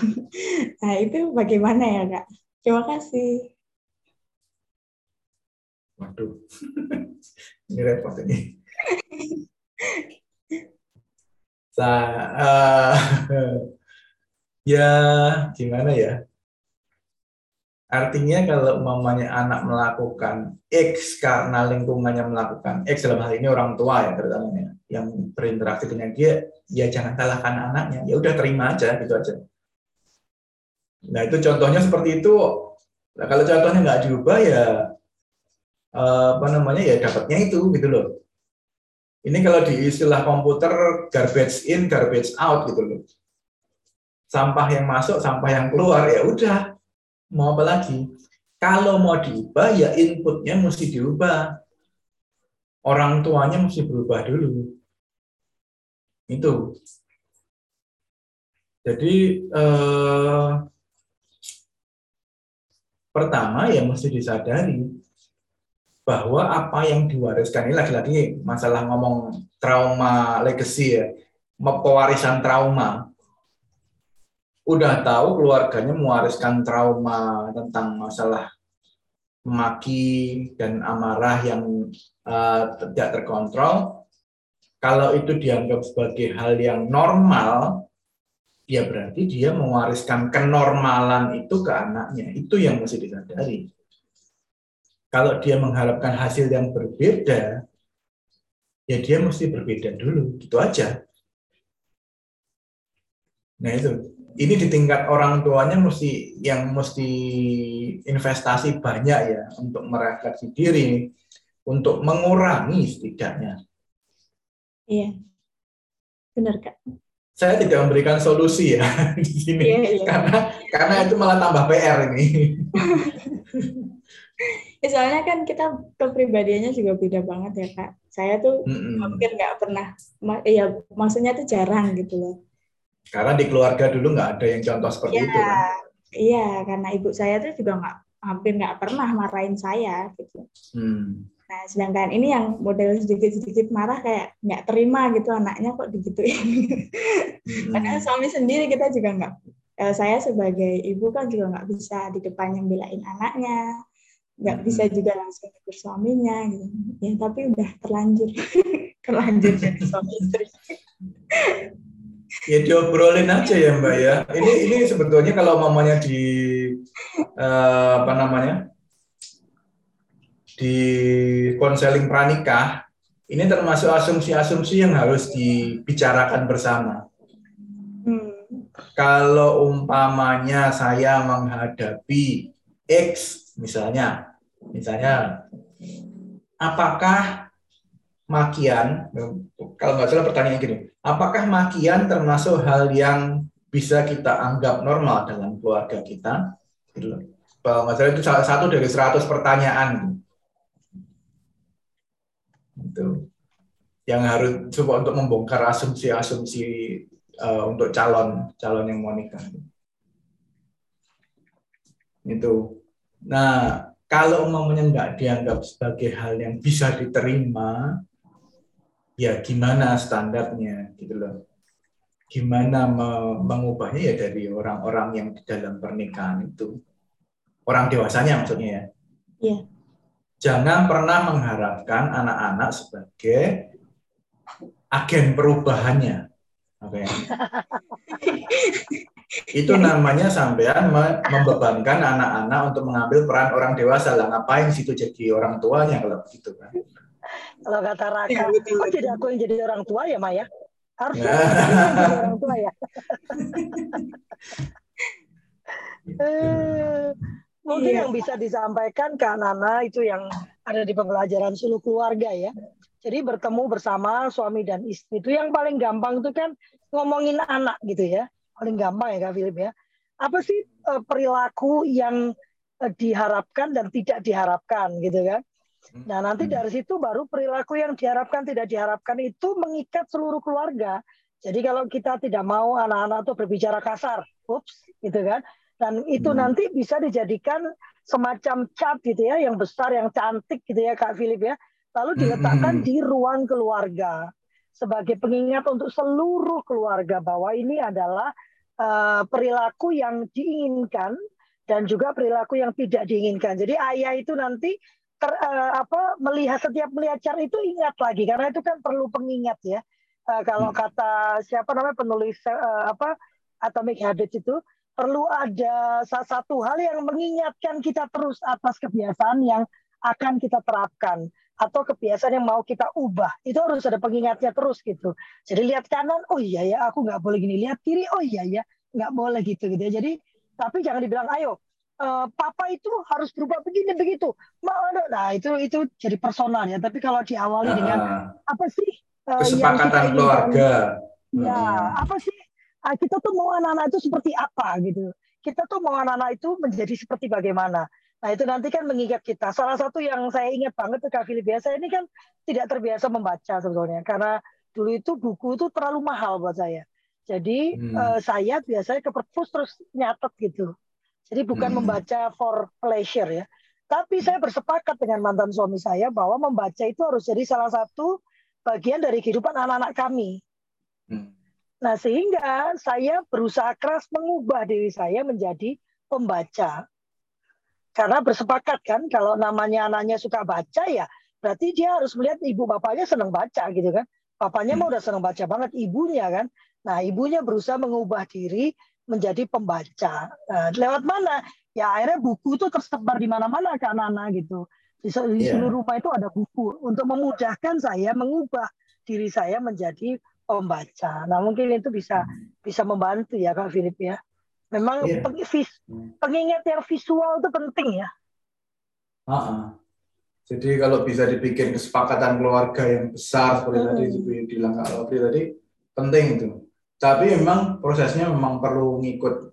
Nah itu bagaimana ya kak? Terima kasih waduh ini repot ini Sa uh, ya gimana ya Artinya kalau mamanya anak melakukan X karena lingkungannya melakukan X dalam hal ini orang tua ya terutama ya, yang berinteraksi dengan dia, ya jangan salahkan anaknya. Ya udah terima aja gitu aja. Nah itu contohnya seperti itu. Nah, kalau contohnya nggak diubah ya apa namanya ya dapatnya itu gitu loh. Ini kalau di istilah komputer garbage in, garbage out gitu loh. Sampah yang masuk, sampah yang keluar ya udah mau apa lagi? Kalau mau diubah ya inputnya mesti diubah. Orang tuanya mesti berubah dulu. Itu. Jadi eh, pertama ya mesti disadari bahwa apa yang diwariskan ini lagi-lagi masalah ngomong trauma legacy ya, pewarisan trauma udah tahu keluarganya mewariskan trauma tentang masalah maki dan amarah yang uh, tidak terkontrol, kalau itu dianggap sebagai hal yang normal, ya berarti dia mewariskan kenormalan itu ke anaknya. Itu yang mesti disadari. Kalau dia mengharapkan hasil yang berbeda, ya dia mesti berbeda dulu. Gitu aja. Nah itu ini di tingkat orang tuanya mesti yang mesti investasi banyak ya untuk merefleksi diri, untuk mengurangi setidaknya. Iya, benar kak. Saya tidak memberikan solusi ya di sini iya, iya. karena karena itu malah tambah PR ini. ya, soalnya kan kita kepribadiannya juga beda banget ya kak. Saya tuh mm -mm. hampir nggak pernah, ya maksudnya tuh jarang gitu loh karena di keluarga dulu nggak ada yang contoh seperti ya, itu kan? Iya, karena ibu saya tuh juga nggak hampir nggak pernah marahin saya gitu. Hmm. Nah, sedangkan ini yang model sedikit-sedikit marah kayak nggak terima gitu anaknya kok digituin. Hmm. Padahal suami sendiri kita juga nggak. Eh, saya sebagai ibu kan juga nggak bisa di depannya belain anaknya, nggak hmm. bisa juga langsung negur suaminya gitu. Ya tapi udah terlanjur, terlanjur jadi suami istri. Ya diobrolin aja ya Mbak ya. Ini ini sebetulnya kalau mamanya di uh, apa namanya di konseling pranikah ini termasuk asumsi-asumsi yang harus dibicarakan bersama. Hmm. Kalau umpamanya saya menghadapi X misalnya, misalnya apakah makian, kalau nggak salah pertanyaan gini, apakah makian termasuk hal yang bisa kita anggap normal dalam keluarga kita? Gitu kalau nggak salah itu salah satu dari 100 pertanyaan. Itu yang harus coba untuk membongkar asumsi-asumsi uh, untuk calon calon yang mau nikah. Itu. Nah, kalau umumnya nggak dianggap sebagai hal yang bisa diterima, ya gimana standarnya gitu loh gimana mengubahnya ya dari orang-orang yang di dalam pernikahan itu orang dewasanya maksudnya ya yeah. jangan pernah mengharapkan anak-anak sebagai agen perubahannya oke okay. itu namanya sampean membebankan anak-anak untuk mengambil peran orang dewasa lah ngapain situ jadi orang tuanya kalau begitu kan kalau kata Raka, ya, betul, kok jadi aku yang jadi orang tua ya Maya? Harus jadi orang tua ya. eh, mungkin iya. yang bisa disampaikan ke anak-anak itu yang ada di pembelajaran suluh keluarga ya. Jadi bertemu bersama suami dan istri itu yang paling gampang itu kan ngomongin anak gitu ya. Paling gampang ya Kak Philip ya. Apa sih uh, perilaku yang uh, diharapkan dan tidak diharapkan gitu kan? Nah nanti dari situ baru perilaku yang diharapkan tidak diharapkan itu mengikat seluruh keluarga. Jadi kalau kita tidak mau anak-anak itu berbicara kasar, ups, gitu kan? Dan itu hmm. nanti bisa dijadikan semacam cat gitu ya, yang besar, yang cantik gitu ya Kak Philip ya. Lalu diletakkan hmm. di ruang keluarga sebagai pengingat untuk seluruh keluarga bahwa ini adalah uh, perilaku yang diinginkan dan juga perilaku yang tidak diinginkan. Jadi ayah itu nanti ter, uh, apa melihat setiap melihat cat itu ingat lagi karena itu kan perlu pengingat ya uh, kalau hmm. kata siapa namanya penulis uh, apa Atomic Habits itu perlu ada satu hal yang mengingatkan kita terus atas kebiasaan yang akan kita terapkan atau kebiasaan yang mau kita ubah itu harus ada pengingatnya terus gitu jadi lihat kanan oh iya ya aku nggak boleh gini lihat kiri oh iya ya nggak boleh gitu gitu ya jadi tapi jangan dibilang ayo uh, papa itu harus berubah begini begitu mau nah itu itu jadi personal ya tapi kalau diawali uh, dengan apa sih uh, kesepakatan keluarga. Ya, hmm. apa sih? Ah, kita tuh mau anak-anak itu seperti apa gitu. Kita tuh mau anak-anak itu menjadi seperti bagaimana. Nah itu nanti kan mengingat kita. Salah satu yang saya ingat banget tuh Kak biasa ini kan tidak terbiasa membaca sebetulnya karena dulu itu buku itu terlalu mahal buat saya. Jadi hmm. uh, saya biasanya ke perpus terus nyatet gitu. Jadi bukan hmm. membaca for pleasure ya. Tapi saya bersepakat dengan mantan suami saya bahwa membaca itu harus jadi salah satu bagian dari kehidupan anak-anak kami. Hmm. Nah, sehingga saya berusaha keras mengubah diri saya menjadi pembaca. Karena bersepakat kan, kalau namanya anaknya suka baca ya, berarti dia harus melihat ibu bapaknya senang baca gitu kan. Bapaknya hmm. mah udah senang baca banget, ibunya kan. Nah, ibunya berusaha mengubah diri menjadi pembaca. Nah, lewat mana? Ya akhirnya buku itu tersebar di mana-mana ke anak-anak gitu. Di, di yeah. seluruh rumah itu ada buku untuk memudahkan saya mengubah diri saya menjadi pembaca. Nah mungkin itu bisa bisa membantu ya Kak Philip ya. Memang yeah. peng, vis, pengingat yang visual itu penting ya. Uh -uh. Jadi kalau bisa dibikin kesepakatan keluarga yang besar seperti hmm. tadi bilang Kak Lopri tadi penting itu. Tapi memang prosesnya memang perlu ngikut,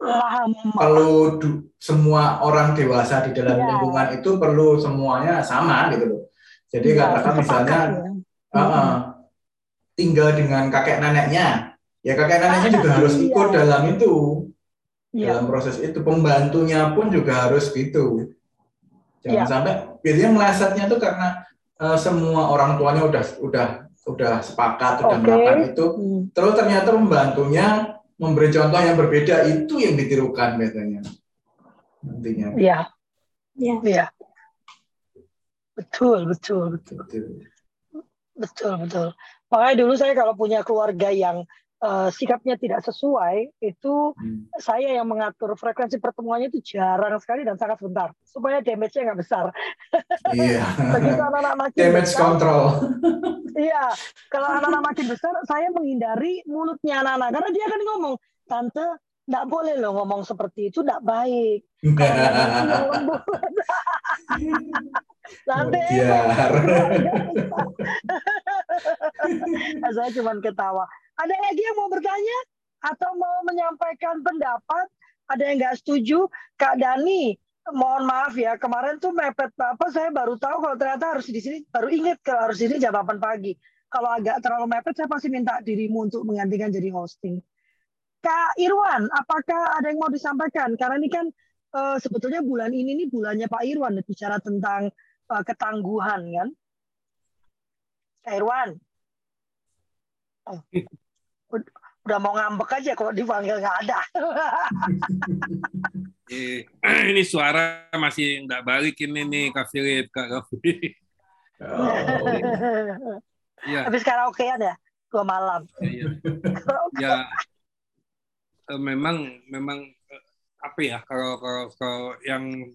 perlu du, semua orang dewasa di dalam ya. lingkungan itu perlu semuanya sama gitu loh. Jadi ya, katakan misalnya ya. uh, tinggal dengan kakek neneknya, ya kakek neneknya juga harus ikut ya. dalam itu, ya. dalam proses itu. Pembantunya pun juga harus gitu. Jangan ya. sampai biasanya melesetnya tuh karena uh, semua orang tuanya udah udah udah sepakat udah okay. melakukan itu hmm. terus ternyata pembantunya memberi contoh yang berbeda itu yang ditirukan biasanya nantinya iya iya ya. betul betul betul betul betul betul makanya dulu saya kalau punya keluarga yang uh, sikapnya tidak sesuai itu hmm. saya yang mengatur frekuensi pertemuannya itu jarang sekali dan sangat sebentar supaya damage-nya nggak besar. Iya. Begitu anak-anak makin damage besar, control. iya, kalau anak-anak makin besar saya menghindari mulutnya anak-anak karena dia akan ngomong, tante nggak boleh loh ngomong seperti itu, nggak baik. Santai. saya cuma ketawa. Ada lagi yang mau bertanya atau mau menyampaikan pendapat? Ada yang nggak setuju? Kak Dani, mohon maaf ya kemarin tuh mepet apa saya baru tahu kalau ternyata harus di sini baru ingat kalau harus di sini jam 8 pagi. Kalau agak terlalu mepet saya pasti minta dirimu untuk menggantikan jadi hosting. Kak Irwan, apakah ada yang mau disampaikan? Karena ini kan uh, sebetulnya bulan ini nih bulannya Pak Irwan bicara tentang uh, ketangguhan kan. Kak Irwan. Udah mau ngambek aja kalau dipanggil nggak ada. ini suara masih nggak balik ini nih Kak Philip, Kak Raffi. Oh. ya. Habis karaokean ya? Dua malam. Ya, ya. ya memang memang eh, apa ya kalau kalau, kalau yang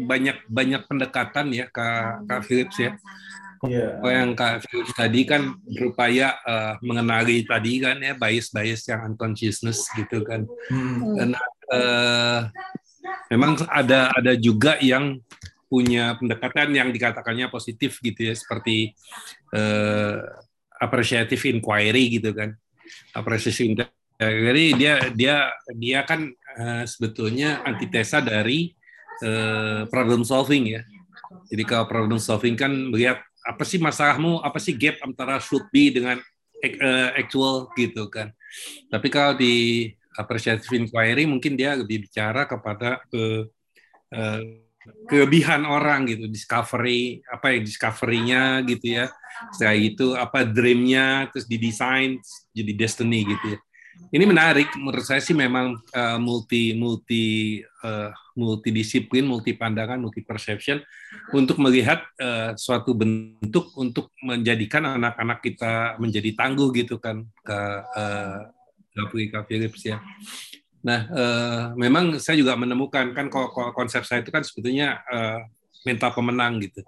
banyak banyak pendekatan ya Kak Kak Philips ya Yeah. Oh yang Kak Philips tadi kan berupaya uh, mengenali tadi kan ya bias-bias yang unconsciousness gitu kan. Hmm. Dan uh, memang ada ada juga yang punya pendekatan yang dikatakannya positif gitu ya seperti uh, appreciative inquiry gitu kan. Appreciative jadi dia dia dia kan uh, sebetulnya antitesa dari uh, problem solving ya. Jadi kalau problem solving kan melihat apa sih masalahmu, apa sih gap antara should be dengan uh, actual gitu kan. Tapi kalau di appreciative inquiry mungkin dia lebih bicara kepada uh, uh, kelebihan orang gitu, discovery apa ya discovery-nya gitu ya. Setelah itu apa dream-nya terus didesain jadi destiny gitu ya ini menarik menurut saya sih memang uh, multi multi uh, multidisiplin, multi pandangan, multi perception untuk melihat uh, suatu bentuk untuk menjadikan anak-anak kita menjadi tangguh gitu kan ke uh, Afrika Philips ya. Nah, uh, memang saya juga menemukan kan konsep saya itu kan sebetulnya uh, mental pemenang gitu.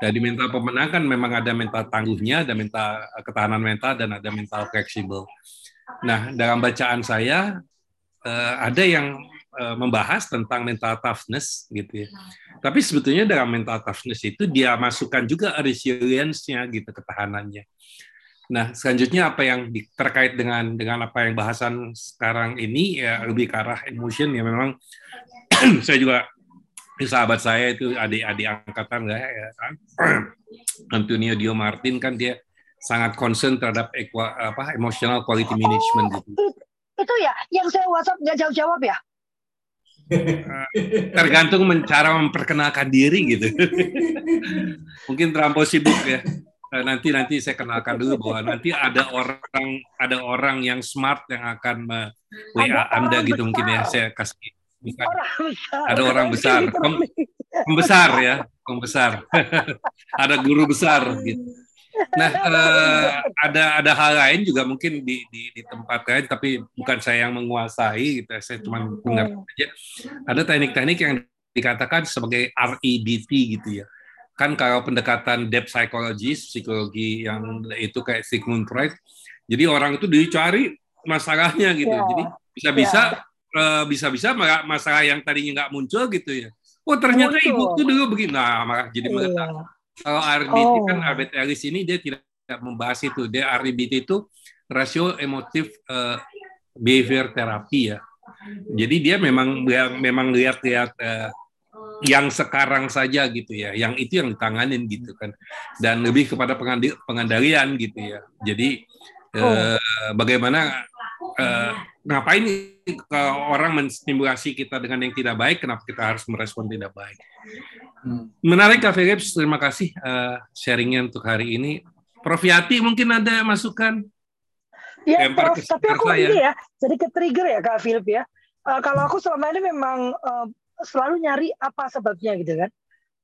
Dan di mental pemenang kan memang ada mental tangguhnya, ada mental ketahanan mental dan ada mental fleksibel. Nah, dalam bacaan saya ada yang uh, membahas tentang mental toughness gitu ya. Tapi sebetulnya dalam mental toughness itu dia masukkan juga resilience-nya gitu ketahanannya. Nah, selanjutnya apa yang di, terkait dengan dengan apa yang bahasan sekarang ini ya lebih ke arah emotion ya memang saya juga sahabat saya itu adik-adik angkatan ya, kan? Antonio Dio Martin kan dia sangat concern terhadap equa, apa emotional quality management oh, gitu. Itu ya, yang saya WhatsApp nggak jawab jawab ya? Eh, tergantung cara memperkenalkan diri gitu. Mungkin terlampau sibuk ya. Eh, nanti nanti saya kenalkan dulu bahwa nanti ada orang ada orang yang smart yang akan WA Anda gitu besar. mungkin ya. saya kasih orang ada orang besar. Pembesar ya pembesar. Ada guru besar gitu Nah, uh, ada ada hal lain juga mungkin di, di, di tempat lain, tapi bukan saya yang menguasai, gitu. Saya cuma dengar aja. Ada teknik-teknik yang dikatakan sebagai REBT gitu ya. Kan kalau pendekatan depth psychology, psikologi yang itu kayak Sigmund Freud, jadi orang itu dicari masalahnya gitu. Yeah. Jadi bisa-bisa yeah. uh, bisa-bisa masalah yang tadinya nggak muncul gitu ya. Oh ternyata ibu tuh dulu begini, nah malah jadi meletak. Kalau RBT kan, oh. kan Ellis ini dia tidak membahas itu. Dia RBT itu rasio emotif uh, behavior terapi ya. Jadi dia memang dia memang lihat-lihat uh, yang sekarang saja gitu ya, yang itu yang ditanganin gitu kan, dan lebih kepada pengendalian gitu ya. Jadi uh, bagaimana uh, ngapain orang menstimulasi kita dengan yang tidak baik, kenapa kita harus merespon tidak baik? Hmm. Menarik Kak Philips, terima kasih uh, sharingnya untuk hari ini. Prof Yati mungkin ada masukan? Ya, Prof, tapi aku saya. ini ya, jadi ke trigger ya Kak Philip ya. Uh, kalau aku selama ini memang uh, selalu nyari apa sebabnya gitu kan.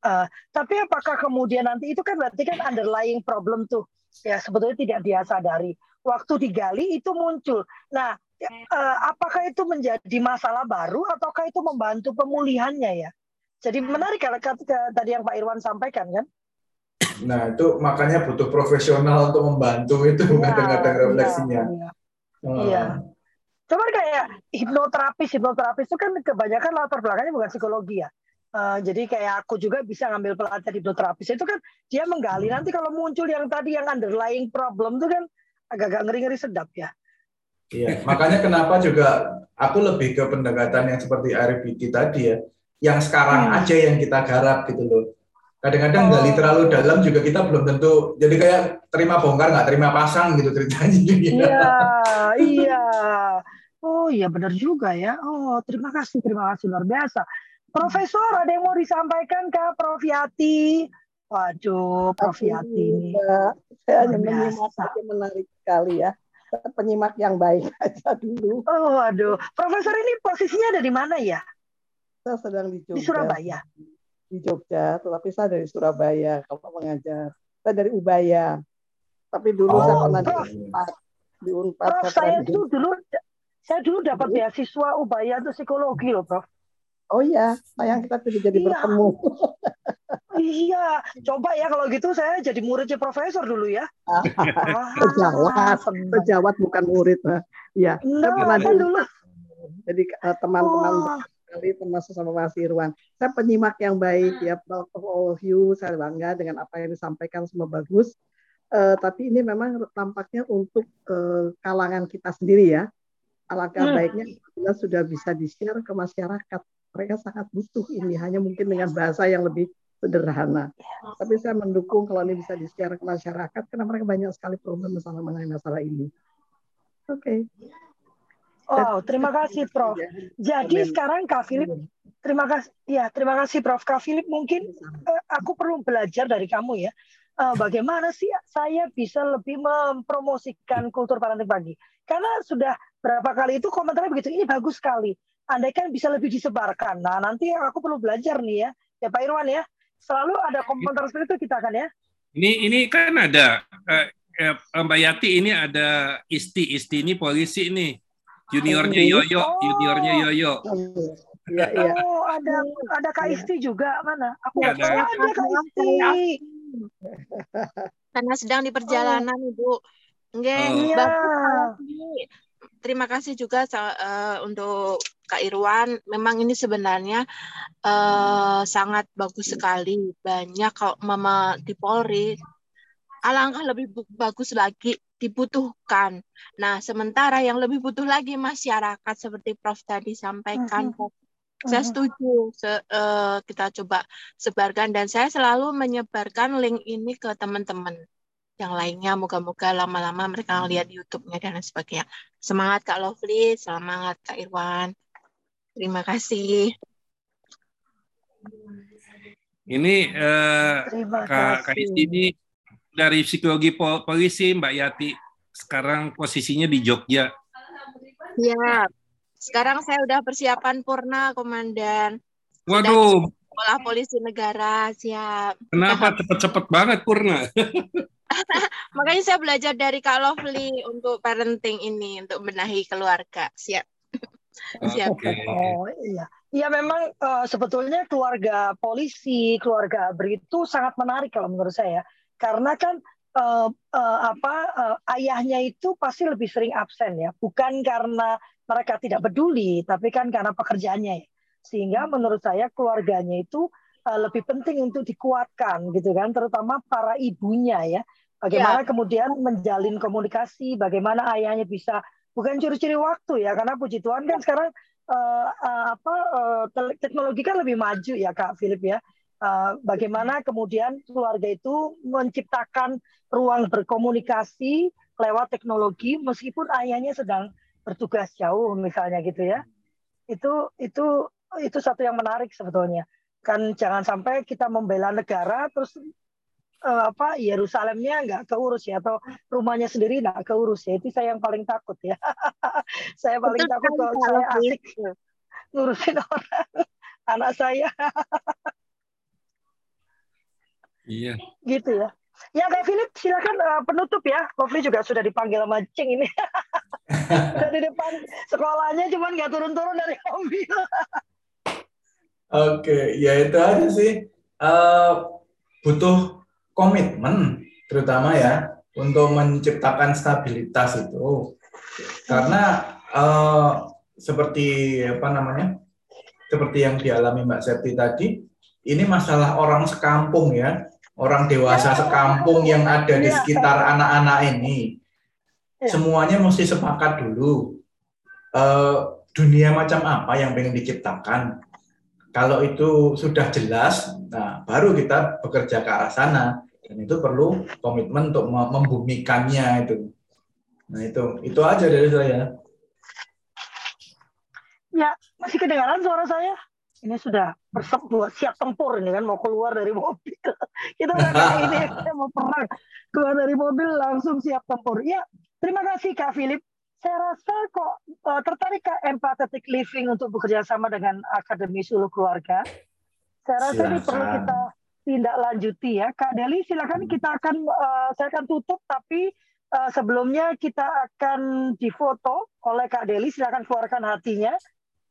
Uh, tapi apakah kemudian nanti itu kan berarti kan underlying problem tuh ya sebetulnya tidak dia sadari. Waktu digali itu muncul. Nah, uh, apakah itu menjadi masalah baru ataukah itu membantu pemulihannya ya? Jadi menarik kalau tadi yang Pak Irwan sampaikan kan? Nah itu makanya butuh profesional untuk membantu itu iya, kadang-kadang ya, refleksinya. Iya. Hmm. iya. Cuman kayak hipnoterapis, hipnoterapis itu kan kebanyakan latar belakangnya bukan psikologi ya. Uh, jadi kayak aku juga bisa ngambil pelatihan hipnoterapis itu kan dia menggali nanti kalau muncul yang tadi yang underlying problem itu kan agak-agak ngeri-ngeri sedap ya. Iya, makanya kenapa juga aku lebih ke pendekatan yang seperti RBT tadi ya, yang sekarang hmm. aja yang kita garap gitu loh. Kadang-kadang oh. gali terlalu dalam juga kita belum tentu jadi kayak terima bongkar nggak terima pasang gitu ceritanya. Iya, iya. Oh iya benar juga ya. Oh terima kasih terima kasih luar biasa. Profesor ada yang mau disampaikan ke Prof Yati? Waduh, Prof Yati ini. Saya hanya menyimak menarik sekali ya penyimak yang baik aja dulu. Oh, waduh. Profesor ini posisinya ada di mana ya? Saya sedang di Jogja. Di Surabaya. Di Jogja, tetapi saya dari Surabaya kalau mengajar. Saya dari Ubaya. Tapi dulu oh, saya pernah di Unpad. Di Unpad prof, saya, saya dulu saya dulu dapat beasiswa Ubaya untuk psikologi loh, Prof. Oh iya, sayang kita tidak jadi iya. bertemu. iya, coba ya kalau gitu saya jadi muridnya profesor dulu ya. Sejawat, sejawat bukan murid. Iya, nah, pernah kan dulu. Jadi eh, teman-teman oh. kali termasuk sama Mas Irwan. Saya penyimak yang baik ya, of all of you. Saya bangga dengan apa yang disampaikan semua bagus. Uh, tapi ini memang tampaknya untuk uh, kalangan kita sendiri ya Alangkah hmm. baiknya bila sudah bisa di-share ke masyarakat. Mereka sangat butuh ini, hanya mungkin dengan bahasa yang lebih sederhana. Tapi saya mendukung kalau ini bisa di-share ke masyarakat, karena mereka banyak sekali problem masalah mengenai masalah ini. Oke. Okay. Oh, terima kasih Prof. Jadi Amen. sekarang Kak Philip, terima kasih ya, terima kasih Prof. Kak Philip mungkin uh, aku perlu belajar dari kamu ya. Uh, bagaimana sih saya bisa lebih mempromosikan kultur parenting pagi? Karena sudah berapa kali itu komentarnya begitu, ini bagus sekali. Andai kan bisa lebih disebarkan. Nah, nanti aku perlu belajar nih ya. Ya Pak Irwan ya. Selalu ada komentar seperti itu kita kan ya. Ini ini kan ada uh, Mbak Yati ini ada Isti Isti ini polisi nih juniornya Yoyo, oh. juniornya Yoyo. Ya, ya. Oh, ada ada Kak Isti juga mana? Aku nggak tahu ada Kak Isti. Karena sedang di perjalanan, oh. Ibu. Enggak, oh. Iya. Terima kasih juga uh, untuk Kak Irwan. Memang ini sebenarnya uh, sangat bagus sekali. Banyak kalau Mama di Polri alangkah lebih bagus lagi dibutuhkan. Nah, sementara yang lebih butuh lagi masyarakat seperti Prof tadi sampaikan, uh -huh. saya setuju. Se uh, kita coba sebarkan dan saya selalu menyebarkan link ini ke teman-teman yang lainnya. Moga-moga lama-lama mereka lihat YouTube-nya dan sebagainya. Semangat Kak Lovely, semangat Kak Irwan. Terima kasih. Ini uh, Kak, Kak ini dari psikologi polisi Mbak Yati sekarang posisinya di Jogja. Ya, sekarang saya udah persiapan purna, Komandan. Waduh. Sekolah polisi negara siap. Kenapa cepet-cepet banget purna? Makanya saya belajar dari Kak Lovely untuk parenting ini, untuk benahi keluarga. Siap. Siap. Okay. Oh iya. Ya memang uh, sebetulnya keluarga polisi, keluarga ABRI itu sangat menarik kalau menurut saya karena kan uh, uh, apa uh, ayahnya itu pasti lebih sering absen ya. Bukan karena mereka tidak peduli tapi kan karena pekerjaannya ya. Sehingga menurut saya keluarganya itu uh, lebih penting untuk dikuatkan gitu kan. Terutama para ibunya ya. Bagaimana ya. kemudian menjalin komunikasi bagaimana ayahnya bisa bukan curi-curi waktu ya. Karena puji Tuhan kan sekarang uh, uh, apa uh, teknologi kan lebih maju ya Kak Philip ya bagaimana kemudian keluarga itu menciptakan ruang berkomunikasi lewat teknologi meskipun ayahnya sedang bertugas jauh misalnya gitu ya. Itu itu itu satu yang menarik sebetulnya. Kan jangan sampai kita membela negara terus uh, apa Yerusalemnya nggak keurus ya atau rumahnya sendiri nggak keurus ya. Itu saya yang paling takut ya. Saya paling takut kalau saya asik ngurusin orang anak saya Iya. Gitu ya. Ya Kak Philip, silakan uh, penutup ya. Lovely juga sudah dipanggil mancing ini. dari depan sekolahnya cuman nggak turun-turun dari mobil. Oke, ya itu aja sih. Uh, butuh komitmen, terutama ya, untuk menciptakan stabilitas itu. Karena uh, seperti apa namanya, seperti yang dialami Mbak Septi tadi, ini masalah orang sekampung ya orang dewasa sekampung yang ada di sekitar anak-anak ini. Semuanya mesti sepakat dulu. Uh, dunia macam apa yang pengen diciptakan. Kalau itu sudah jelas, nah baru kita bekerja ke arah sana. Dan itu perlu komitmen untuk membumikannya itu. Nah itu itu aja dari saya. Ya, masih kedengaran suara saya? ini sudah buat siap tempur ini kan mau keluar dari mobil. Kita nggak ini kita mau perang. Keluar dari mobil langsung siap tempur. Ya terima kasih kak Philip. Saya rasa kok uh, tertarik ke empathetic living untuk bekerja sama dengan akademi suluh keluarga. Saya rasa silakan. ini perlu kita tindak lanjuti ya. Kak Deli silakan kita akan uh, saya akan tutup tapi uh, sebelumnya kita akan difoto oleh kak Deli. Silakan keluarkan hatinya.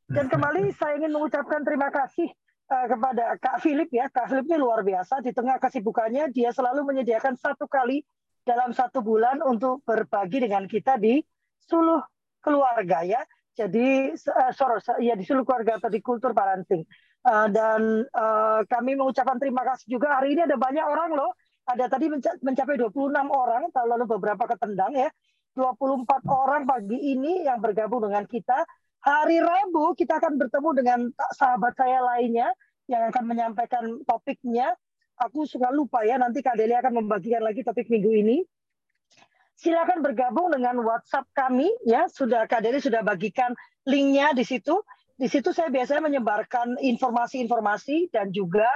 Dan kembali saya ingin mengucapkan terima kasih uh, kepada Kak Philip ya. Kak Philip ini luar biasa. Di tengah kesibukannya, dia selalu menyediakan satu kali dalam satu bulan untuk berbagi dengan kita di suluh keluarga ya. Jadi uh, sorry, ya di suluh keluarga atau di kultur parenting. Uh, dan uh, kami mengucapkan terima kasih juga. Hari ini ada banyak orang loh. Ada tadi mencapai 26 orang, lalu beberapa ketendang ya. 24 orang pagi ini yang bergabung dengan kita. Hari Rabu kita akan bertemu dengan sahabat saya lainnya yang akan menyampaikan topiknya. Aku suka lupa ya, nanti Kak Deli akan membagikan lagi topik minggu ini. Silakan bergabung dengan WhatsApp kami ya. Sudah Kak Deli sudah bagikan linknya di situ. Di situ saya biasanya menyebarkan informasi-informasi dan juga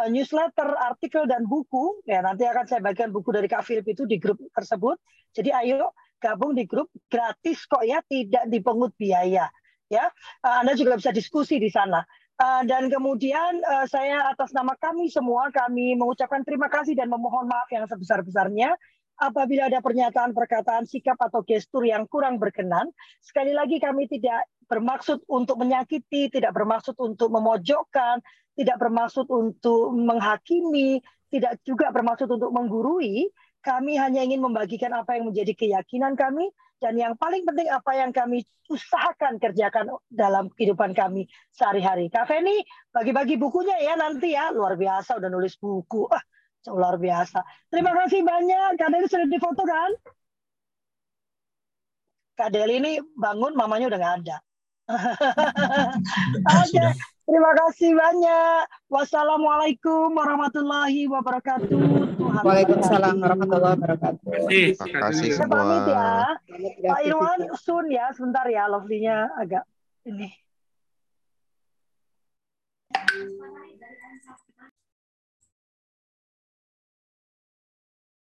uh, newsletter, artikel dan buku. Ya nanti akan saya bagikan buku dari Kak Philip itu di grup tersebut. Jadi ayo gabung di grup gratis kok ya, tidak dipungut biaya ya. Uh, Anda juga bisa diskusi di sana. Uh, dan kemudian uh, saya atas nama kami semua kami mengucapkan terima kasih dan memohon maaf yang sebesar-besarnya apabila ada pernyataan, perkataan, sikap atau gestur yang kurang berkenan. Sekali lagi kami tidak bermaksud untuk menyakiti, tidak bermaksud untuk memojokkan, tidak bermaksud untuk menghakimi, tidak juga bermaksud untuk menggurui. Kami hanya ingin membagikan apa yang menjadi keyakinan kami dan yang paling penting apa yang kami usahakan kerjakan dalam kehidupan kami sehari-hari. Kak Feni bagi-bagi bukunya ya nanti ya luar biasa udah nulis buku ah luar biasa. Terima kasih banyak Kak Deli sudah difoto kan? Kak Deli ini bangun mamanya udah nggak ada. Oke, okay. terima kasih banyak. Wassalamualaikum warahmatullahi wabarakatuh. Tuhan Waalaikumsalam warahmatullahi wabarakatuh. Terima kasih semua. pamit ya. Pak Irwan, sun ya, sebentar ya, lovely-nya agak ini.